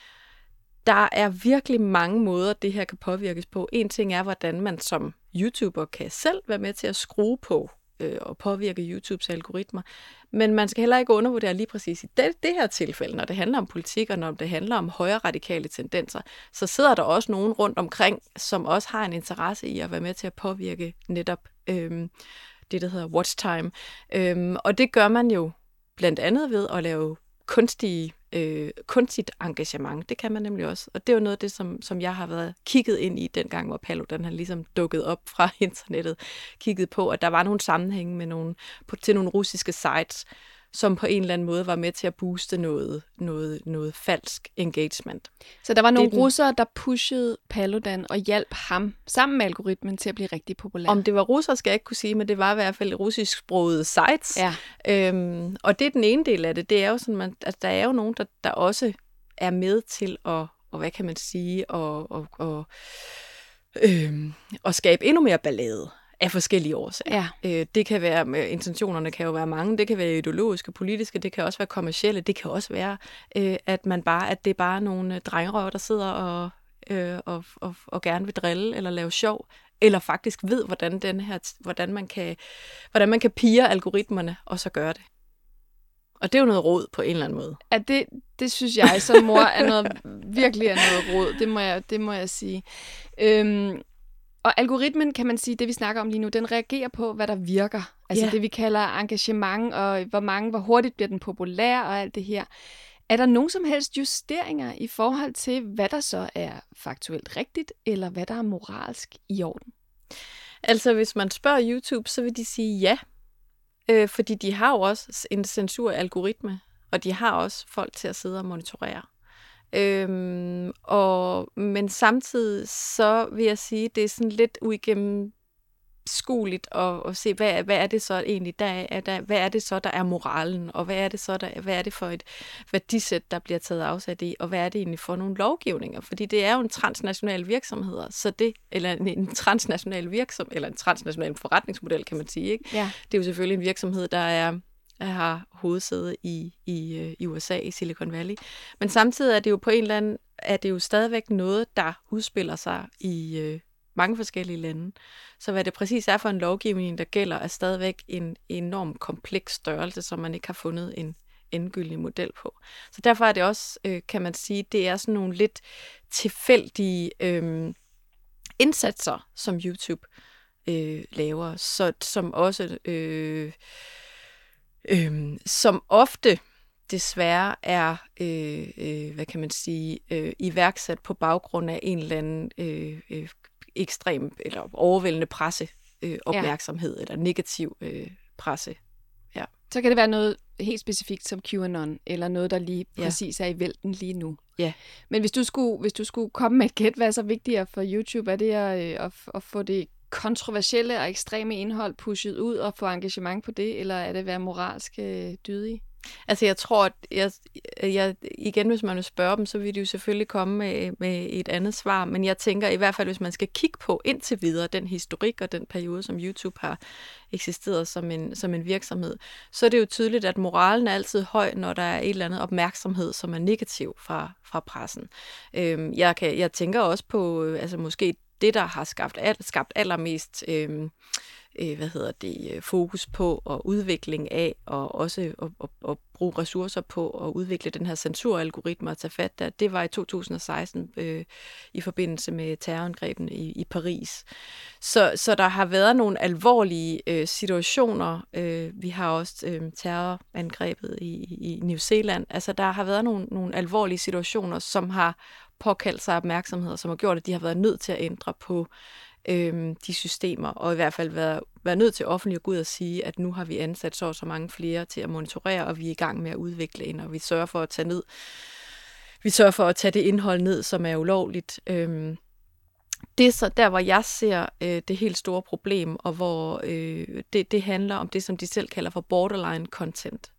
der er virkelig mange måder, det her kan påvirkes på. En ting er, hvordan man som YouTuber kan selv være med til at skrue på øh, og påvirke YouTubes algoritmer. Men man skal heller ikke undervurdere lige præcis i det, det her tilfælde, når det handler om politik, og når det handler om højere radikale tendenser, så sidder der også nogen rundt omkring, som også har en interesse i at være med til at påvirke netop øh, det, der hedder watch time. Øh, og det gør man jo blandt andet ved at lave kunstige øh, kunstigt engagement. Det kan man nemlig også. Og det er jo noget af det, som, som jeg har været kigget ind i dengang, hvor Palo den har ligesom dukket op fra internettet. Kigget på, at der var nogle sammenhænge med nogle, på, til nogle russiske sites, som på en eller anden måde var med til at booste noget, noget, noget falsk engagement. Så der var nogle den... russere, der pushede Paludan og hjalp ham sammen med algoritmen til at blive rigtig populær. Om det var russere, skal jeg ikke kunne sige, men det var i hvert fald russisksprogede sites. Ja. Øhm, og det er den ene del af det. Det er jo sådan, at altså, der er jo nogen, der, der også er med til at, og hvad kan man sige, og, og, og, øhm, at skabe endnu mere ballade af forskellige årsager. Ja. Øh, det kan være, intentionerne kan jo være mange, det kan være ideologiske, politiske, det kan også være kommercielle, det kan også være, øh, at man bare, at det er bare nogle øh, drengerøver, der sidder og, øh, og, og, og gerne vil drille eller lave sjov, eller faktisk ved, hvordan, den her, hvordan, man kan, hvordan man kan pire algoritmerne, og så gøre det. Og det er jo noget råd på en eller anden måde. Ja, det, det synes jeg som mor er noget, virkelig er noget råd, det må jeg, det må jeg sige. Øhm, og algoritmen, kan man sige, det vi snakker om lige nu, den reagerer på, hvad der virker. Altså yeah. det, vi kalder engagement, og hvor mange, hvor hurtigt bliver den populær, og alt det her. Er der nogen som helst justeringer i forhold til, hvad der så er faktuelt rigtigt, eller hvad der er moralsk i orden? Altså, hvis man spørger YouTube, så vil de sige ja. Øh, fordi de har jo også en censuralgoritme, og de har også folk til at sidde og monitorere. Øhm, og, men samtidig så vil jeg sige, det er sådan lidt uigennemskueligt at, at se, hvad, hvad er det så egentlig, der er, der, hvad er det så, der er moralen, og hvad er det så, der, hvad er det for et værdisæt, der bliver taget afsat i, og hvad er det egentlig for nogle lovgivninger, fordi det er jo en transnational virksomhed, så det, eller en, en transnational virksomhed, eller en transnational forretningsmodel, kan man sige, ikke? Ja. Det er jo selvfølgelig en virksomhed, der er har hovedsæde i, i, øh, i USA, i Silicon Valley. Men samtidig er det jo på en eller anden, er det jo stadigvæk noget, der udspiller sig i øh, mange forskellige lande. Så hvad det præcis er for en lovgivning, der gælder, er stadigvæk en enorm kompleks størrelse, som man ikke har fundet en endegyldig model på. Så derfor er det også, øh, kan man sige, det er sådan nogle lidt tilfældige øh, indsatser, som YouTube øh, laver, så, som også øh, øhm, som ofte desværre er, øh, øh, hvad kan man sige, øh, iværksat på baggrund af en eller anden øh, øh, ekstrem eller overvældende presse øh, opmærksomhed ja. eller negativ øh, presse. Ja. Så kan det være noget helt specifikt som QAnon, eller noget, der lige ja. præcis er i vælten lige nu. Ja. Men hvis du skulle, hvis du skulle komme med et gæt, hvad er så vigtigere for YouTube? Er det at, øh, at, at få det kontroversielle og ekstreme indhold pushet ud og få engagement på det, eller er det at være moralsk øh, dydig? Altså jeg tror, at jeg, jeg, igen, hvis man vil spørge dem, så vil de jo selvfølgelig komme med, med et andet svar, men jeg tænker i hvert fald, hvis man skal kigge på indtil videre den historik og den periode, som YouTube har eksisteret som en, som en virksomhed, så er det jo tydeligt, at moralen er altid høj, når der er et eller andet opmærksomhed, som er negativ fra, fra pressen. Øhm, jeg, kan, jeg tænker også på, øh, altså måske det, der har skabt, al, skabt allermest øh, øh, hvad hedder det, øh, fokus på og udvikling af, og også at, at, at bruge ressourcer på at udvikle den her censuralgoritme og tage fat der, det var i 2016 øh, i forbindelse med terrorangrebene i, i Paris. Så, så der har været nogle alvorlige øh, situationer. Øh, vi har også øh, terrorangrebet i, i New Zealand. Altså der har været nogle, nogle alvorlige situationer, som har påkaldt sig opmærksomhed, som har gjort, at de har været nødt til at ændre på øh, de systemer, og i hvert fald været, været nødt til offentligt at gå ud og sige, at nu har vi ansat så og så mange flere til at monitorere, og vi er i gang med at udvikle ind, og vi sørger for at tage ned, vi sørger for at tage det indhold ned, som er ulovligt. Øh, det er så der, hvor jeg ser øh, det helt store problem, og hvor øh, det, det handler om det, som de selv kalder for borderline content.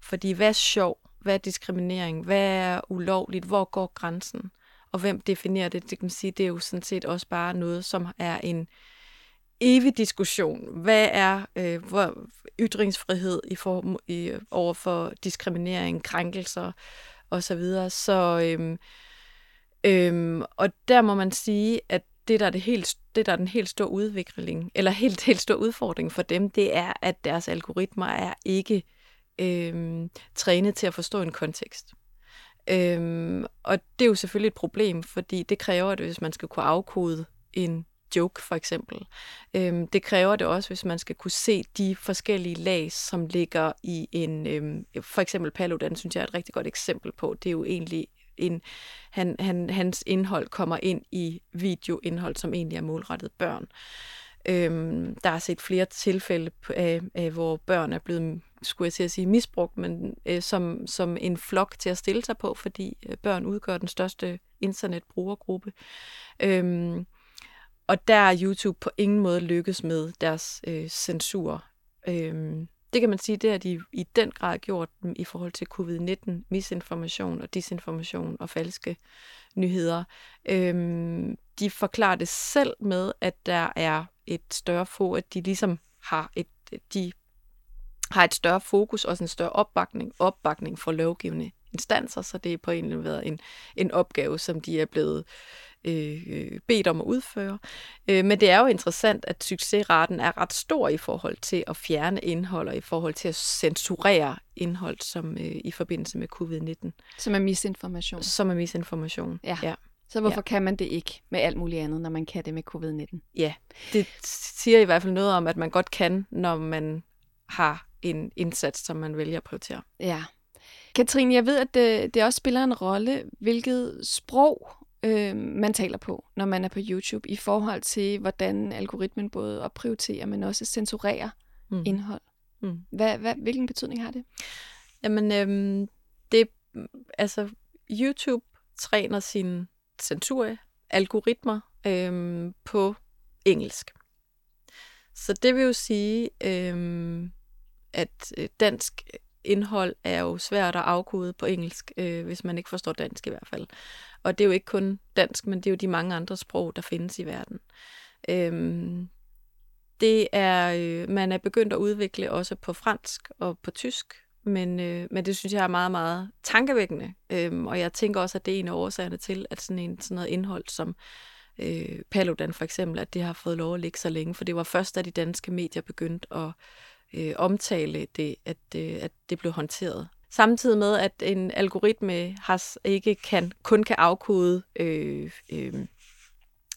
Fordi hvad er sjov? Hvad er diskriminering? Hvad er ulovligt? Hvor går grænsen? Og hvem definerer det? Det kan man sige, det er jo sådan set også bare noget, som er en evig diskussion. Hvad er øh, hvor, ytringsfrihed i for, i, over for diskriminering, krænkelser osv.? Så, så øhm, øhm, og der må man sige, at det, der er, det helt, det, der er den helt store udvikling, eller helt, helt stor udfordring for dem, det er, at deres algoritmer er ikke øhm, træne til at forstå en kontekst. Øhm, og det er jo selvfølgelig et problem, fordi det kræver at hvis man skal kunne afkode en joke for eksempel. Øhm, det kræver det også, hvis man skal kunne se de forskellige lag, som ligger i en... Øhm, for eksempel Paludan, synes jeg er et rigtig godt eksempel på. Det er jo egentlig en, han, han, hans indhold kommer ind i videoindhold, som egentlig er målrettet børn. Øhm, der er set flere tilfælde, af, af, hvor børn er blevet, skulle jeg til at sige, misbrugt, men øh, som, som en flok til at stille sig på, fordi øh, børn udgør den største internetbrugergruppe. Øhm, og der er YouTube på ingen måde lykkes med deres øh, censur. Øhm, det kan man sige, det har de i den grad gjort i forhold til covid-19, misinformation og disinformation og falske nyheder. Øhm, de forklarer det selv med, at der er et større fokus, at de ligesom har et, de har et større fokus, og en større opbakning, opbakning for lovgivende instanser, så det er på en eller anden måde en, en opgave, som de er blevet øh, bedt om at udføre. Øh, men det er jo interessant, at succesraten er ret stor i forhold til at fjerne indhold og i forhold til at censurere indhold som øh, i forbindelse med covid-19. Som er misinformation. Som er misinformation, ja. ja. Så hvorfor ja. kan man det ikke med alt muligt andet, når man kan det med covid-19? Ja, det siger i hvert fald noget om, at man godt kan, når man har en indsats, som man vælger at prioritere. Ja. Katrine, jeg ved, at det, det også spiller en rolle, hvilket sprog øh, man taler på, når man er på YouTube, i forhold til, hvordan algoritmen både opprioriterer, men også censurerer mm. indhold. Mm. Hvad, hvad, hvilken betydning har det? Jamen, øhm, det, altså, YouTube træner sine censuralgoritmer øhm, på engelsk. Så det vil jo sige, øhm, at øh, dansk indhold er jo svært at afkode på engelsk, øh, hvis man ikke forstår dansk i hvert fald. Og det er jo ikke kun dansk, men det er jo de mange andre sprog, der findes i verden. Øhm, det er, øh, man er begyndt at udvikle også på fransk og på tysk, men, øh, men det synes jeg er meget, meget tankevækkende. Øhm, og jeg tænker også, at det er en af årsagerne til, at sådan, en, sådan noget indhold som øh, Paludan for eksempel, at det har fået lov at ligge så længe, for det var først, da de danske medier begyndte at øh, omtale det, at, øh, at det blev håndteret. Samtidig med, at en algoritme har, ikke kan, kun kan afkode øh, øh,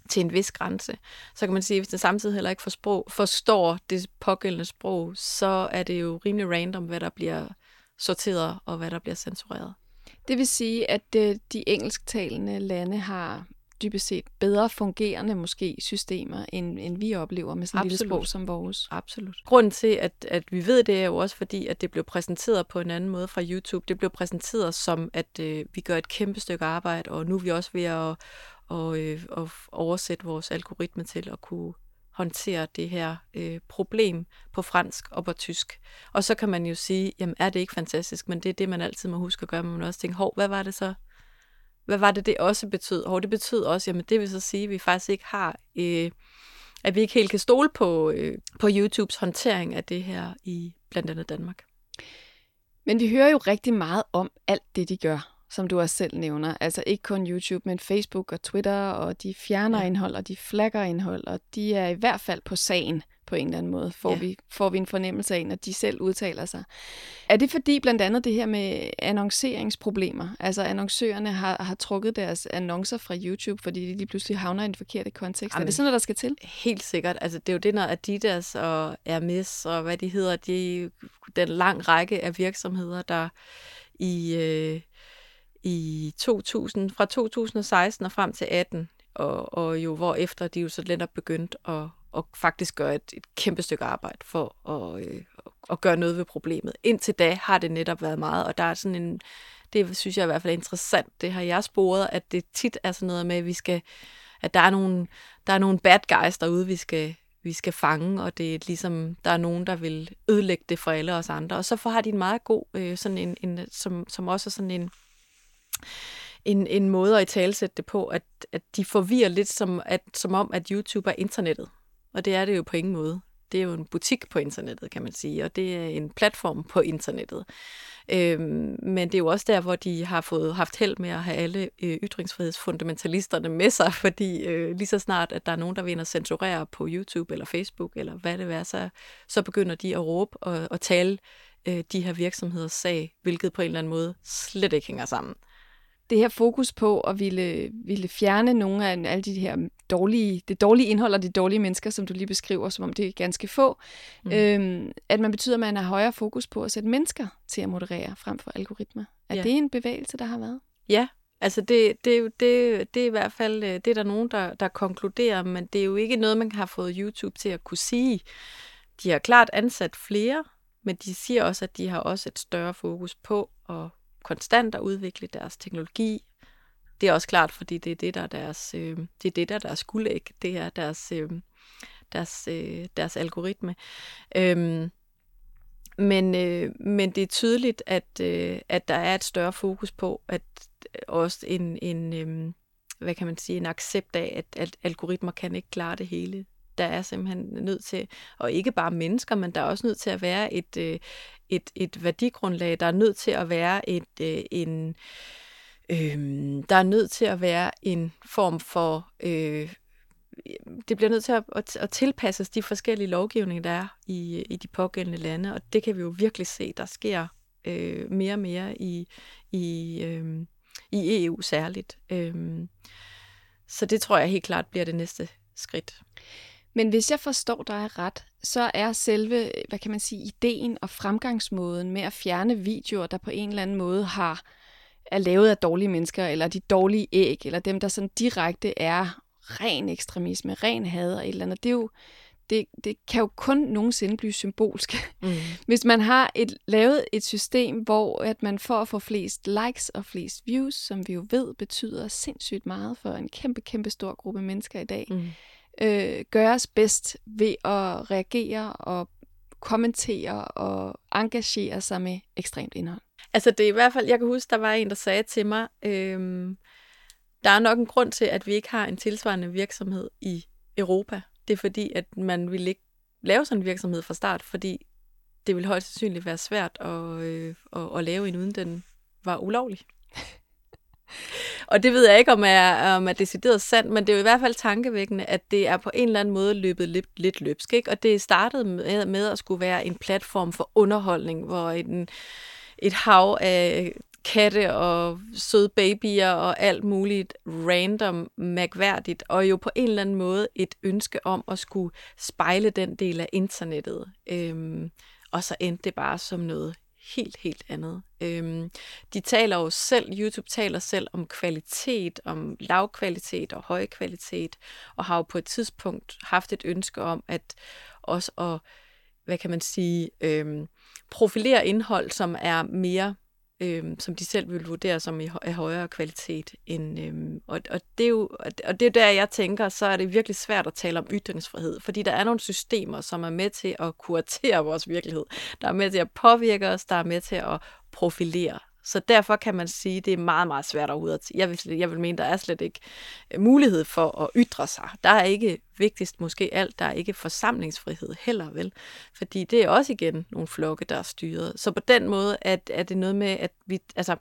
til en vis grænse, så kan man sige, at hvis den samtidig heller ikke for sprog, forstår det pågældende sprog, så er det jo rimelig random, hvad der bliver sorteret og hvad der bliver censureret. Det vil sige, at øh, de engelsktalende lande har dybest set bedre fungerende måske systemer, end, end vi oplever med sådan et lille sprog som vores. Absolut. Grunden til, at, at vi ved det, er jo også fordi, at det blev præsenteret på en anden måde fra YouTube. Det blev præsenteret som, at øh, vi gør et kæmpe stykke arbejde, og nu er vi også ved at, og, øh, og oversætte vores algoritme til at kunne håndtere det her øh, problem på fransk og på tysk. Og så kan man jo sige, jamen er det ikke fantastisk, men det er det, man altid må huske at gøre, men man også tænke, hov, hvad var det så, hvad var det, det også betød? Hov, det betød også, jamen det vil så sige, at vi faktisk ikke har, øh, at vi ikke helt kan stole på, øh, på YouTubes håndtering af det her i blandt andet Danmark. Men vi hører jo rigtig meget om alt det, de gør, som du også selv nævner. Altså ikke kun YouTube, men Facebook og Twitter, og de fjerner ja. indhold, og de flagger indhold, og de er i hvert fald på sagen på en eller anden måde, får, ja. vi, får vi en fornemmelse af, når de selv udtaler sig. Er det fordi blandt andet det her med annonceringsproblemer, altså annoncørerne har, har trukket deres annoncer fra YouTube, fordi de lige pludselig havner i en forkert kontekst? Jamen, er det sådan noget, der skal til? Helt sikkert. Altså, det er jo det, når Adidas og Hermes og hvad de hedder, de, den lang række af virksomheder, der i... Øh, i 2000, fra 2016 og frem til 18, og, og jo hvor efter de jo så netop begyndt at, at faktisk gøre et, et kæmpe stykke arbejde for at, øh, at gøre noget ved problemet. Indtil da har det netop været meget, og der er sådan en, det synes jeg i hvert fald er interessant, det har jeg sporet, at det tit er sådan noget med, at vi skal, at der er nogle, der er nogle bad guys derude, vi skal, vi skal fange, og det er ligesom, der er nogen, der vil ødelægge det for alle os andre. Og så får har de en meget god, øh, sådan en, en som, som også er sådan en, en, en måde at i talsætte det på, at, at de forvirrer lidt som, at, som om, at YouTube er internettet. Og det er det jo på ingen måde. Det er jo en butik på internettet, kan man sige, og det er en platform på internettet. Øhm, men det er jo også der, hvor de har fået haft held med at have alle øh, ytringsfrihedsfundamentalisterne med sig, fordi øh, lige så snart, at der er nogen, der vil censurere på YouTube eller Facebook, eller hvad det er, så, så begynder de at råbe og, og tale øh, de her virksomheders sag, hvilket på en eller anden måde slet ikke hænger sammen det her fokus på at ville, ville fjerne nogle af alle de her dårlige, det dårlige indhold og de dårlige mennesker, som du lige beskriver, som om det er ganske få, mm. øhm, at man betyder, at man har højere fokus på at sætte mennesker til at moderere frem for algoritmer. Er ja. det en bevægelse, der har været? Ja, altså det, det, det, det er i hvert fald, øh, det er der nogen, der, der konkluderer, men det er jo ikke noget, man har fået YouTube til at kunne sige. De har klart ansat flere, men de siger også, at de har også et større fokus på at konstant at udvikle deres teknologi. Det er også klart, fordi det er det, der er deres, øh, det er det, der er deres guldæg. Det er deres, øh, deres, øh, deres algoritme. Øhm, men, øh, men det er tydeligt, at, øh, at der er et større fokus på, at øh, også en, en øh, hvad kan man sige, en accept af, at, at algoritmer kan ikke klare det hele. Der er simpelthen nødt til, og ikke bare mennesker, men der er også nødt til at være et, øh, et, et værdigrundlag, der er nødt til at være et, øh, en, øh, der er nødt til at være en form for, øh, det bliver nødt til at, at, at tilpasses de forskellige lovgivninger, der er i, i de pågældende lande, og det kan vi jo virkelig se, der sker øh, mere og mere i, i, øh, i EU særligt. Øh, så det tror jeg helt klart bliver det næste skridt. Men hvis jeg forstår dig ret, så er selve, hvad kan man sige, ideen og fremgangsmåden med at fjerne videoer, der på en eller anden måde har er lavet af dårlige mennesker, eller de dårlige æg, eller dem, der sådan direkte er ren ekstremisme, ren had og et eller andet, det er jo, det, det kan jo kun nogensinde blive symbolsk. Mm. Hvis man har et, lavet et system, hvor at man får at få flest likes og flest views, som vi jo ved betyder sindssygt meget for en kæmpe, kæmpe stor gruppe mennesker i dag, mm øh, gøres bedst ved at reagere og kommentere og engagere sig med ekstremt indhold. Altså det er i hvert fald, jeg kan huske, der var en, der sagde til mig, øh, der er nok en grund til, at vi ikke har en tilsvarende virksomhed i Europa. Det er fordi, at man ville ikke lave sådan en virksomhed fra start, fordi det ville højst sandsynligt være svært at, øh, at, at lave en, uden den var ulovlig. Og det ved jeg ikke, om er, om er decideret sandt, men det er jo i hvert fald tankevækkende, at det er på en eller anden måde løbet lidt, lidt løbsk. Ikke? Og det startede med, med at skulle være en platform for underholdning, hvor en, et hav af katte og søde babyer og alt muligt random, mærkværdigt, og jo på en eller anden måde et ønske om at skulle spejle den del af internettet. Øhm, og så endte det bare som noget helt, helt andet. Øhm, de taler jo selv, YouTube taler selv om kvalitet, om lavkvalitet og høj kvalitet, og har jo på et tidspunkt haft et ønske om at også at, hvad kan man sige, øhm, profilere indhold, som er mere øhm, som de selv vil vurdere som i af højere kvalitet. End, øhm, og, og, det er jo, og det er der, jeg tænker, så er det virkelig svært at tale om ytringsfrihed, fordi der er nogle systemer, som er med til at kuratere vores virkelighed. Der er med til at påvirke os, der er med til at profilere så derfor kan man sige, at det er meget, meget svært overhovedet. Jeg vil, jeg vil mene, der er slet ikke øh, mulighed for at ytre sig. Der er ikke vigtigst måske alt, der er ikke forsamlingsfrihed heller, vel? Fordi det er også igen nogle flokke, der er styret. Så på den måde er, er det noget med, at vi, altså,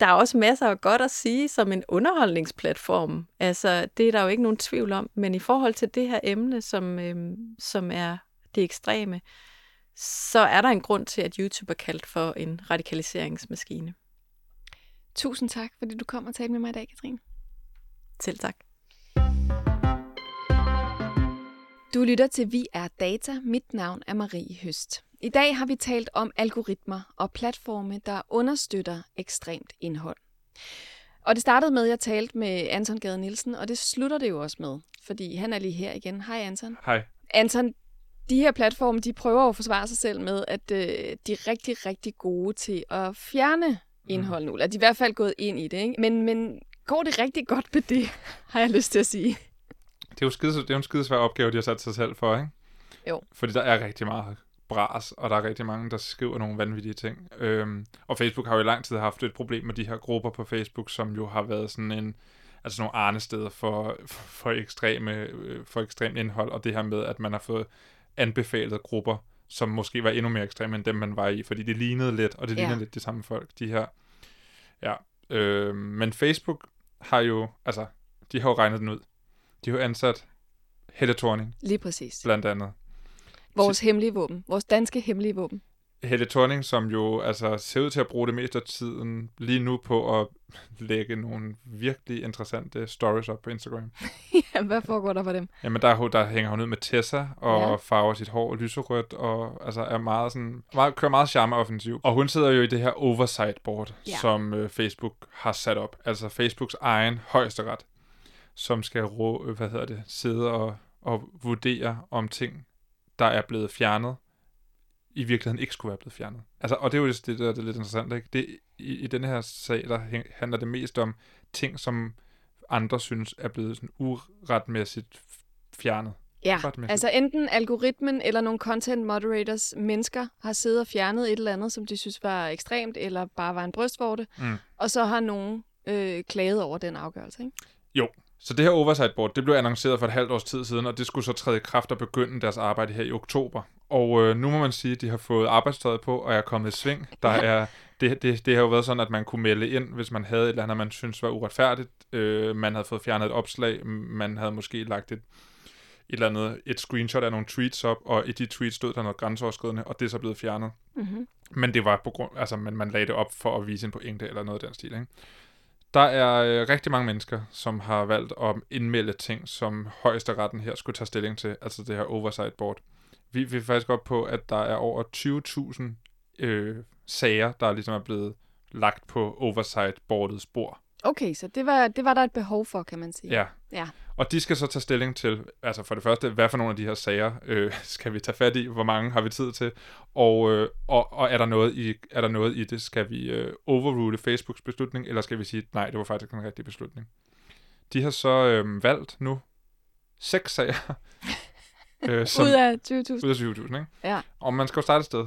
der er også masser af godt at sige som en underholdningsplatform. Altså, det er der jo ikke nogen tvivl om. Men i forhold til det her emne, som, øhm, som er det ekstreme, så er der en grund til, at YouTube er kaldt for en radikaliseringsmaskine. Tusind tak, fordi du kom og talte med mig i dag, Katrine. Selv tak. Du lytter til Vi er Data. Mit navn er Marie Høst. I dag har vi talt om algoritmer og platforme, der understøtter ekstremt indhold. Og det startede med, at jeg talte med Anton Gade Nielsen, og det slutter det jo også med, fordi han er lige her igen. Hej Anton. Hej. Anton, de her platforme, de prøver at forsvare sig selv med, at øh, de er rigtig, rigtig gode til at fjerne indhold nu. Eller de er i hvert fald gået ind i det, ikke? Men, men går det rigtig godt med det, har jeg lyst til at sige. Det er jo, skide, det er jo en skidesvær opgave, de har sat sig selv for, ikke? Jo. Fordi der er rigtig meget bras, og der er rigtig mange, der skriver nogle vanvittige ting. Øhm, og Facebook har jo i lang tid haft et problem med de her grupper på Facebook, som jo har været sådan en, altså nogle arnesteder for, for, ekstreme, øh, for ekstremt indhold, og det her med, at man har fået anbefalet grupper, som måske var endnu mere ekstreme end dem, man var i, fordi det lignede lidt, og det Ja. lidt de samme folk, de her. Ja, øh, men Facebook har jo, altså, de har jo regnet den ud. De har jo ansat Helle Thorning, Lige præcis. blandt andet. Vores hemmelige våben. Vores danske hemmelige våben. Helle Thorning, som jo altså ser ud til at bruge det meste af tiden lige nu på at lægge nogle virkelig interessante stories op på Instagram. ja, hvad foregår der for dem? Jamen, der, er der hænger hun ud med Tessa og Ja. farver sit hår lyserødt og altså er meget sådan, meget, kører meget charme-offensiv. Og hun sidder jo i det her oversight board, Ja. ja. som øh, Facebook har sat op. Altså Facebooks egen højesteret, som skal rå, øh, hvad hedder det, sidde og, og vurdere om ting, der er blevet fjernet, i virkeligheden ikke skulle være blevet fjernet. Altså, og det er jo det, der er lidt interessant. Ikke? Det, i, I den her sag, der handler det mest om ting, som andre synes er blevet sådan uretmæssigt fjernet. Ja, altså enten algoritmen eller nogle content moderators mennesker har siddet og fjernet et eller andet, som de synes var ekstremt, eller bare var en brystvorte, Mm. og så har nogen øh, klaget over den afgørelse. Ikke? Jo, så det her oversight board, det blev annonceret for et halvt års tid siden, og det skulle så træde i kraft og begynde deres arbejde her i oktober. Og øh, nu må man sige, at de har fået arbejdstøjet på, og er kommet i sving. Der er, det, det, det har jo været sådan, at man kunne melde ind, hvis man havde et eller andet, man synes var uretfærdigt. Øh, man havde fået fjernet et opslag, man havde måske lagt et, et eller andet, et screenshot af nogle tweets op, og i de tweets stod der noget grænseoverskridende, og det er så blevet fjernet. Mm-hmm. Men det var på grund, altså man, man lagde det op for at vise en pointe eller noget af den stil, ikke? Der er øh, rigtig mange mennesker, som har valgt at indmelde ting, som højesteretten her skulle tage stilling til, altså det her oversight board. Vi, vi er faktisk op på, at der er over 20.000 øh, sager, der ligesom er blevet lagt på oversight boardets bord. Okay, så det var, det var der et behov for, kan man sige. Ja. Ja. Og de skal så tage stilling til, altså for det første, hvad for nogle af de her sager øh, skal vi tage fat i, hvor mange har vi tid til, og, øh, og, og er, der noget i, er der noget i det, skal vi øh, overrule Facebooks beslutning, eller skal vi sige, nej, det var faktisk en rigtig beslutning. De har så øh, valgt nu seks sager, øh, som, Ud af 20.000. ud af 20.000, ikke? Ja. Og man skal jo starte et sted.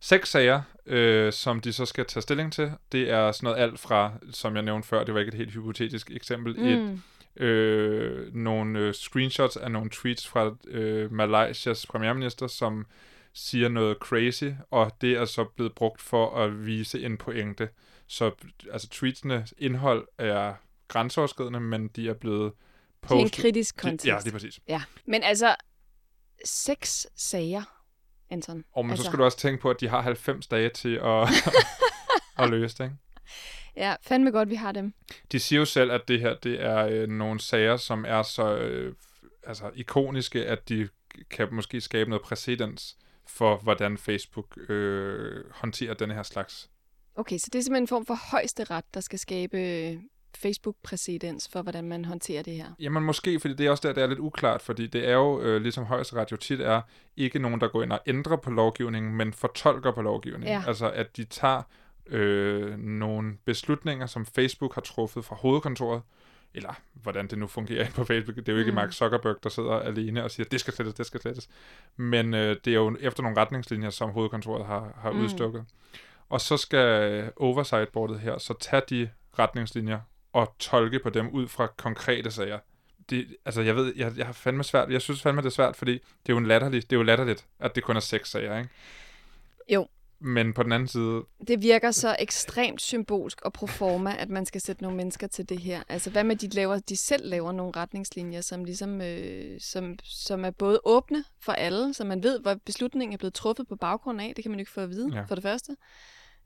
Seks sager, øh, som de så skal tage stilling til, det er sådan noget alt fra, som jeg nævnte før, det var ikke et helt hypotetisk eksempel, mm. et øh, nogle øh, screenshots af nogle tweets fra øh, Malaysias premierminister, som siger noget crazy, og det er så blevet brugt for at vise en pointe. Så altså tweetsene indhold er grænseoverskridende, men de er blevet Det er en postet. kritisk kontekst. ja, lige præcis. ja. Men altså, seks sager, Anton. Og men altså, så skal du også tænke på, at de har 90 dage til at, at løse det, ikke? Ja, fandme godt, vi har dem. De siger jo selv, at det her det er øh, nogle sager, som er så øh, altså, ikoniske, at de kan måske skabe noget præcedens for, hvordan Facebook øh, håndterer den her slags. Okay, så det er simpelthen en form for højesteret, der skal skabe Facebook-præcedens for, hvordan man håndterer det her. Jamen måske, fordi det er også der, det er lidt uklart, fordi det er jo, øh, ligesom højesteret jo tit er, ikke nogen, der går ind og ændrer på lovgivningen, men fortolker på lovgivningen. Ja. Altså at de tager øh, nogle beslutninger, som Facebook har truffet fra hovedkontoret, eller hvordan det nu fungerer på Facebook. Det er jo ikke Mm. Mark Zuckerberg, der sidder alene og siger, det skal slettes, det skal slettes. Men øh, det er jo efter nogle retningslinjer, som hovedkontoret har, har Mm. udstukket. Og så skal oversight-boardet her så tage de retningslinjer og tolke på dem ud fra konkrete sager. Det, altså, jeg ved, jeg, jeg har fandme svært, jeg synes fandme, det er svært, fordi det er jo, en latterlig, det er jo latterligt, at det kun er seks sager, ikke? Jo. Men på den anden side, Det virker så ekstremt symbolsk og proforma, at man skal sætte nogle mennesker til det her. Altså, hvad med, de laver, de selv laver nogle retningslinjer, som ligesom, øh, som, som er både åbne for alle, så man ved, hvor beslutningen er blevet truffet på baggrund af. Det kan man jo ikke få at vide. Ja. for det første.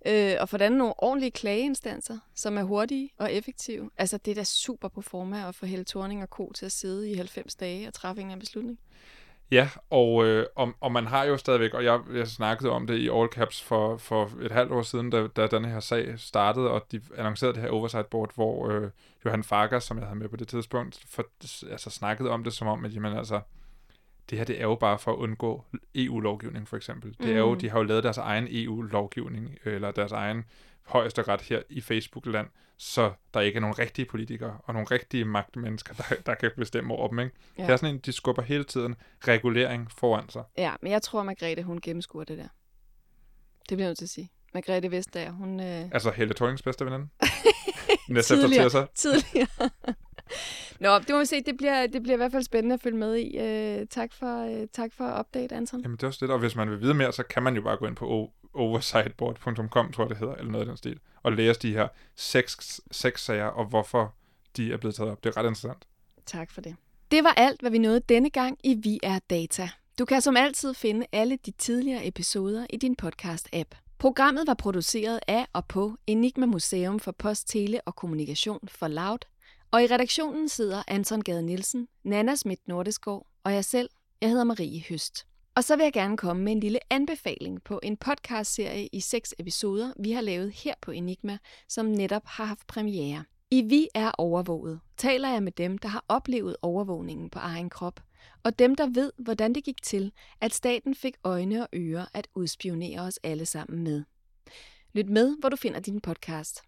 Øh, og for det andet nogle ordentlige klageinstanser, som er hurtige og effektive. Altså, det er da super proforma at få Helle Thorning og Co. til at sidde i 90 dage og træffe en beslutning. Ja, og, øh, og, og man har jo stadigvæk, og jeg, jeg snakkede om det i All Caps for, for et halvt år siden, da, da den her sag startede, og de annoncerede det her oversight board, hvor øh, Johan Farkas, som jeg havde med på det tidspunkt, for, altså snakkede om det som om, at jamen, altså, det her det er jo bare for at undgå EU-lovgivning for eksempel. Det er jo, Mm. de har jo lavet deres egen EU-lovgivning, eller deres egen højesteret her i Facebook-land, så der ikke er nogen rigtige politikere og nogle rigtige magtmennesker, der, der kan bestemme over dem. Ikke? Ja. Det er sådan en, de skubber hele tiden regulering foran sig. Ja, men jeg tror, Margrethe, hun gennemskuer det der. Det bliver jeg nødt til at sige. Margrethe Vestager, hun... Øh... Altså Helle Thorings bedste veninde. Næste efter tidligere, Tessa. tidligere. Nå, det må vi se. Det bliver, det bliver i hvert fald spændende at følge med i. Øh, tak, for, øh, tak for update, Anton. Jamen det er også det, og hvis man vil vide mere, så kan man jo bare gå ind på o- oversightboard.com, tror jeg det hedder, eller noget af den stil, og læse de her seks, seks sager, og hvorfor de er blevet taget op. Det er ret interessant. Tak for det. Det var alt, hvad vi nåede denne gang i Vi er Data. Du kan som altid finde alle de tidligere episoder i din podcast-app. Programmet var produceret af og på Enigma Museum for Post, Tele og Kommunikation for Loud, og i redaktionen sidder Anton Gade Nielsen, Nana Schmidt Nordeskov og jeg selv. Jeg hedder Marie Høst. Og så vil jeg gerne komme med en lille anbefaling på en podcastserie i seks episoder, vi har lavet her på Enigma, som netop har haft premiere. I Vi er overvåget taler jeg med dem, der har oplevet overvågningen på egen krop, og dem, der ved, hvordan det gik til, at staten fik øjne og ører at udspionere os alle sammen med. Lyt med, hvor du finder din podcast.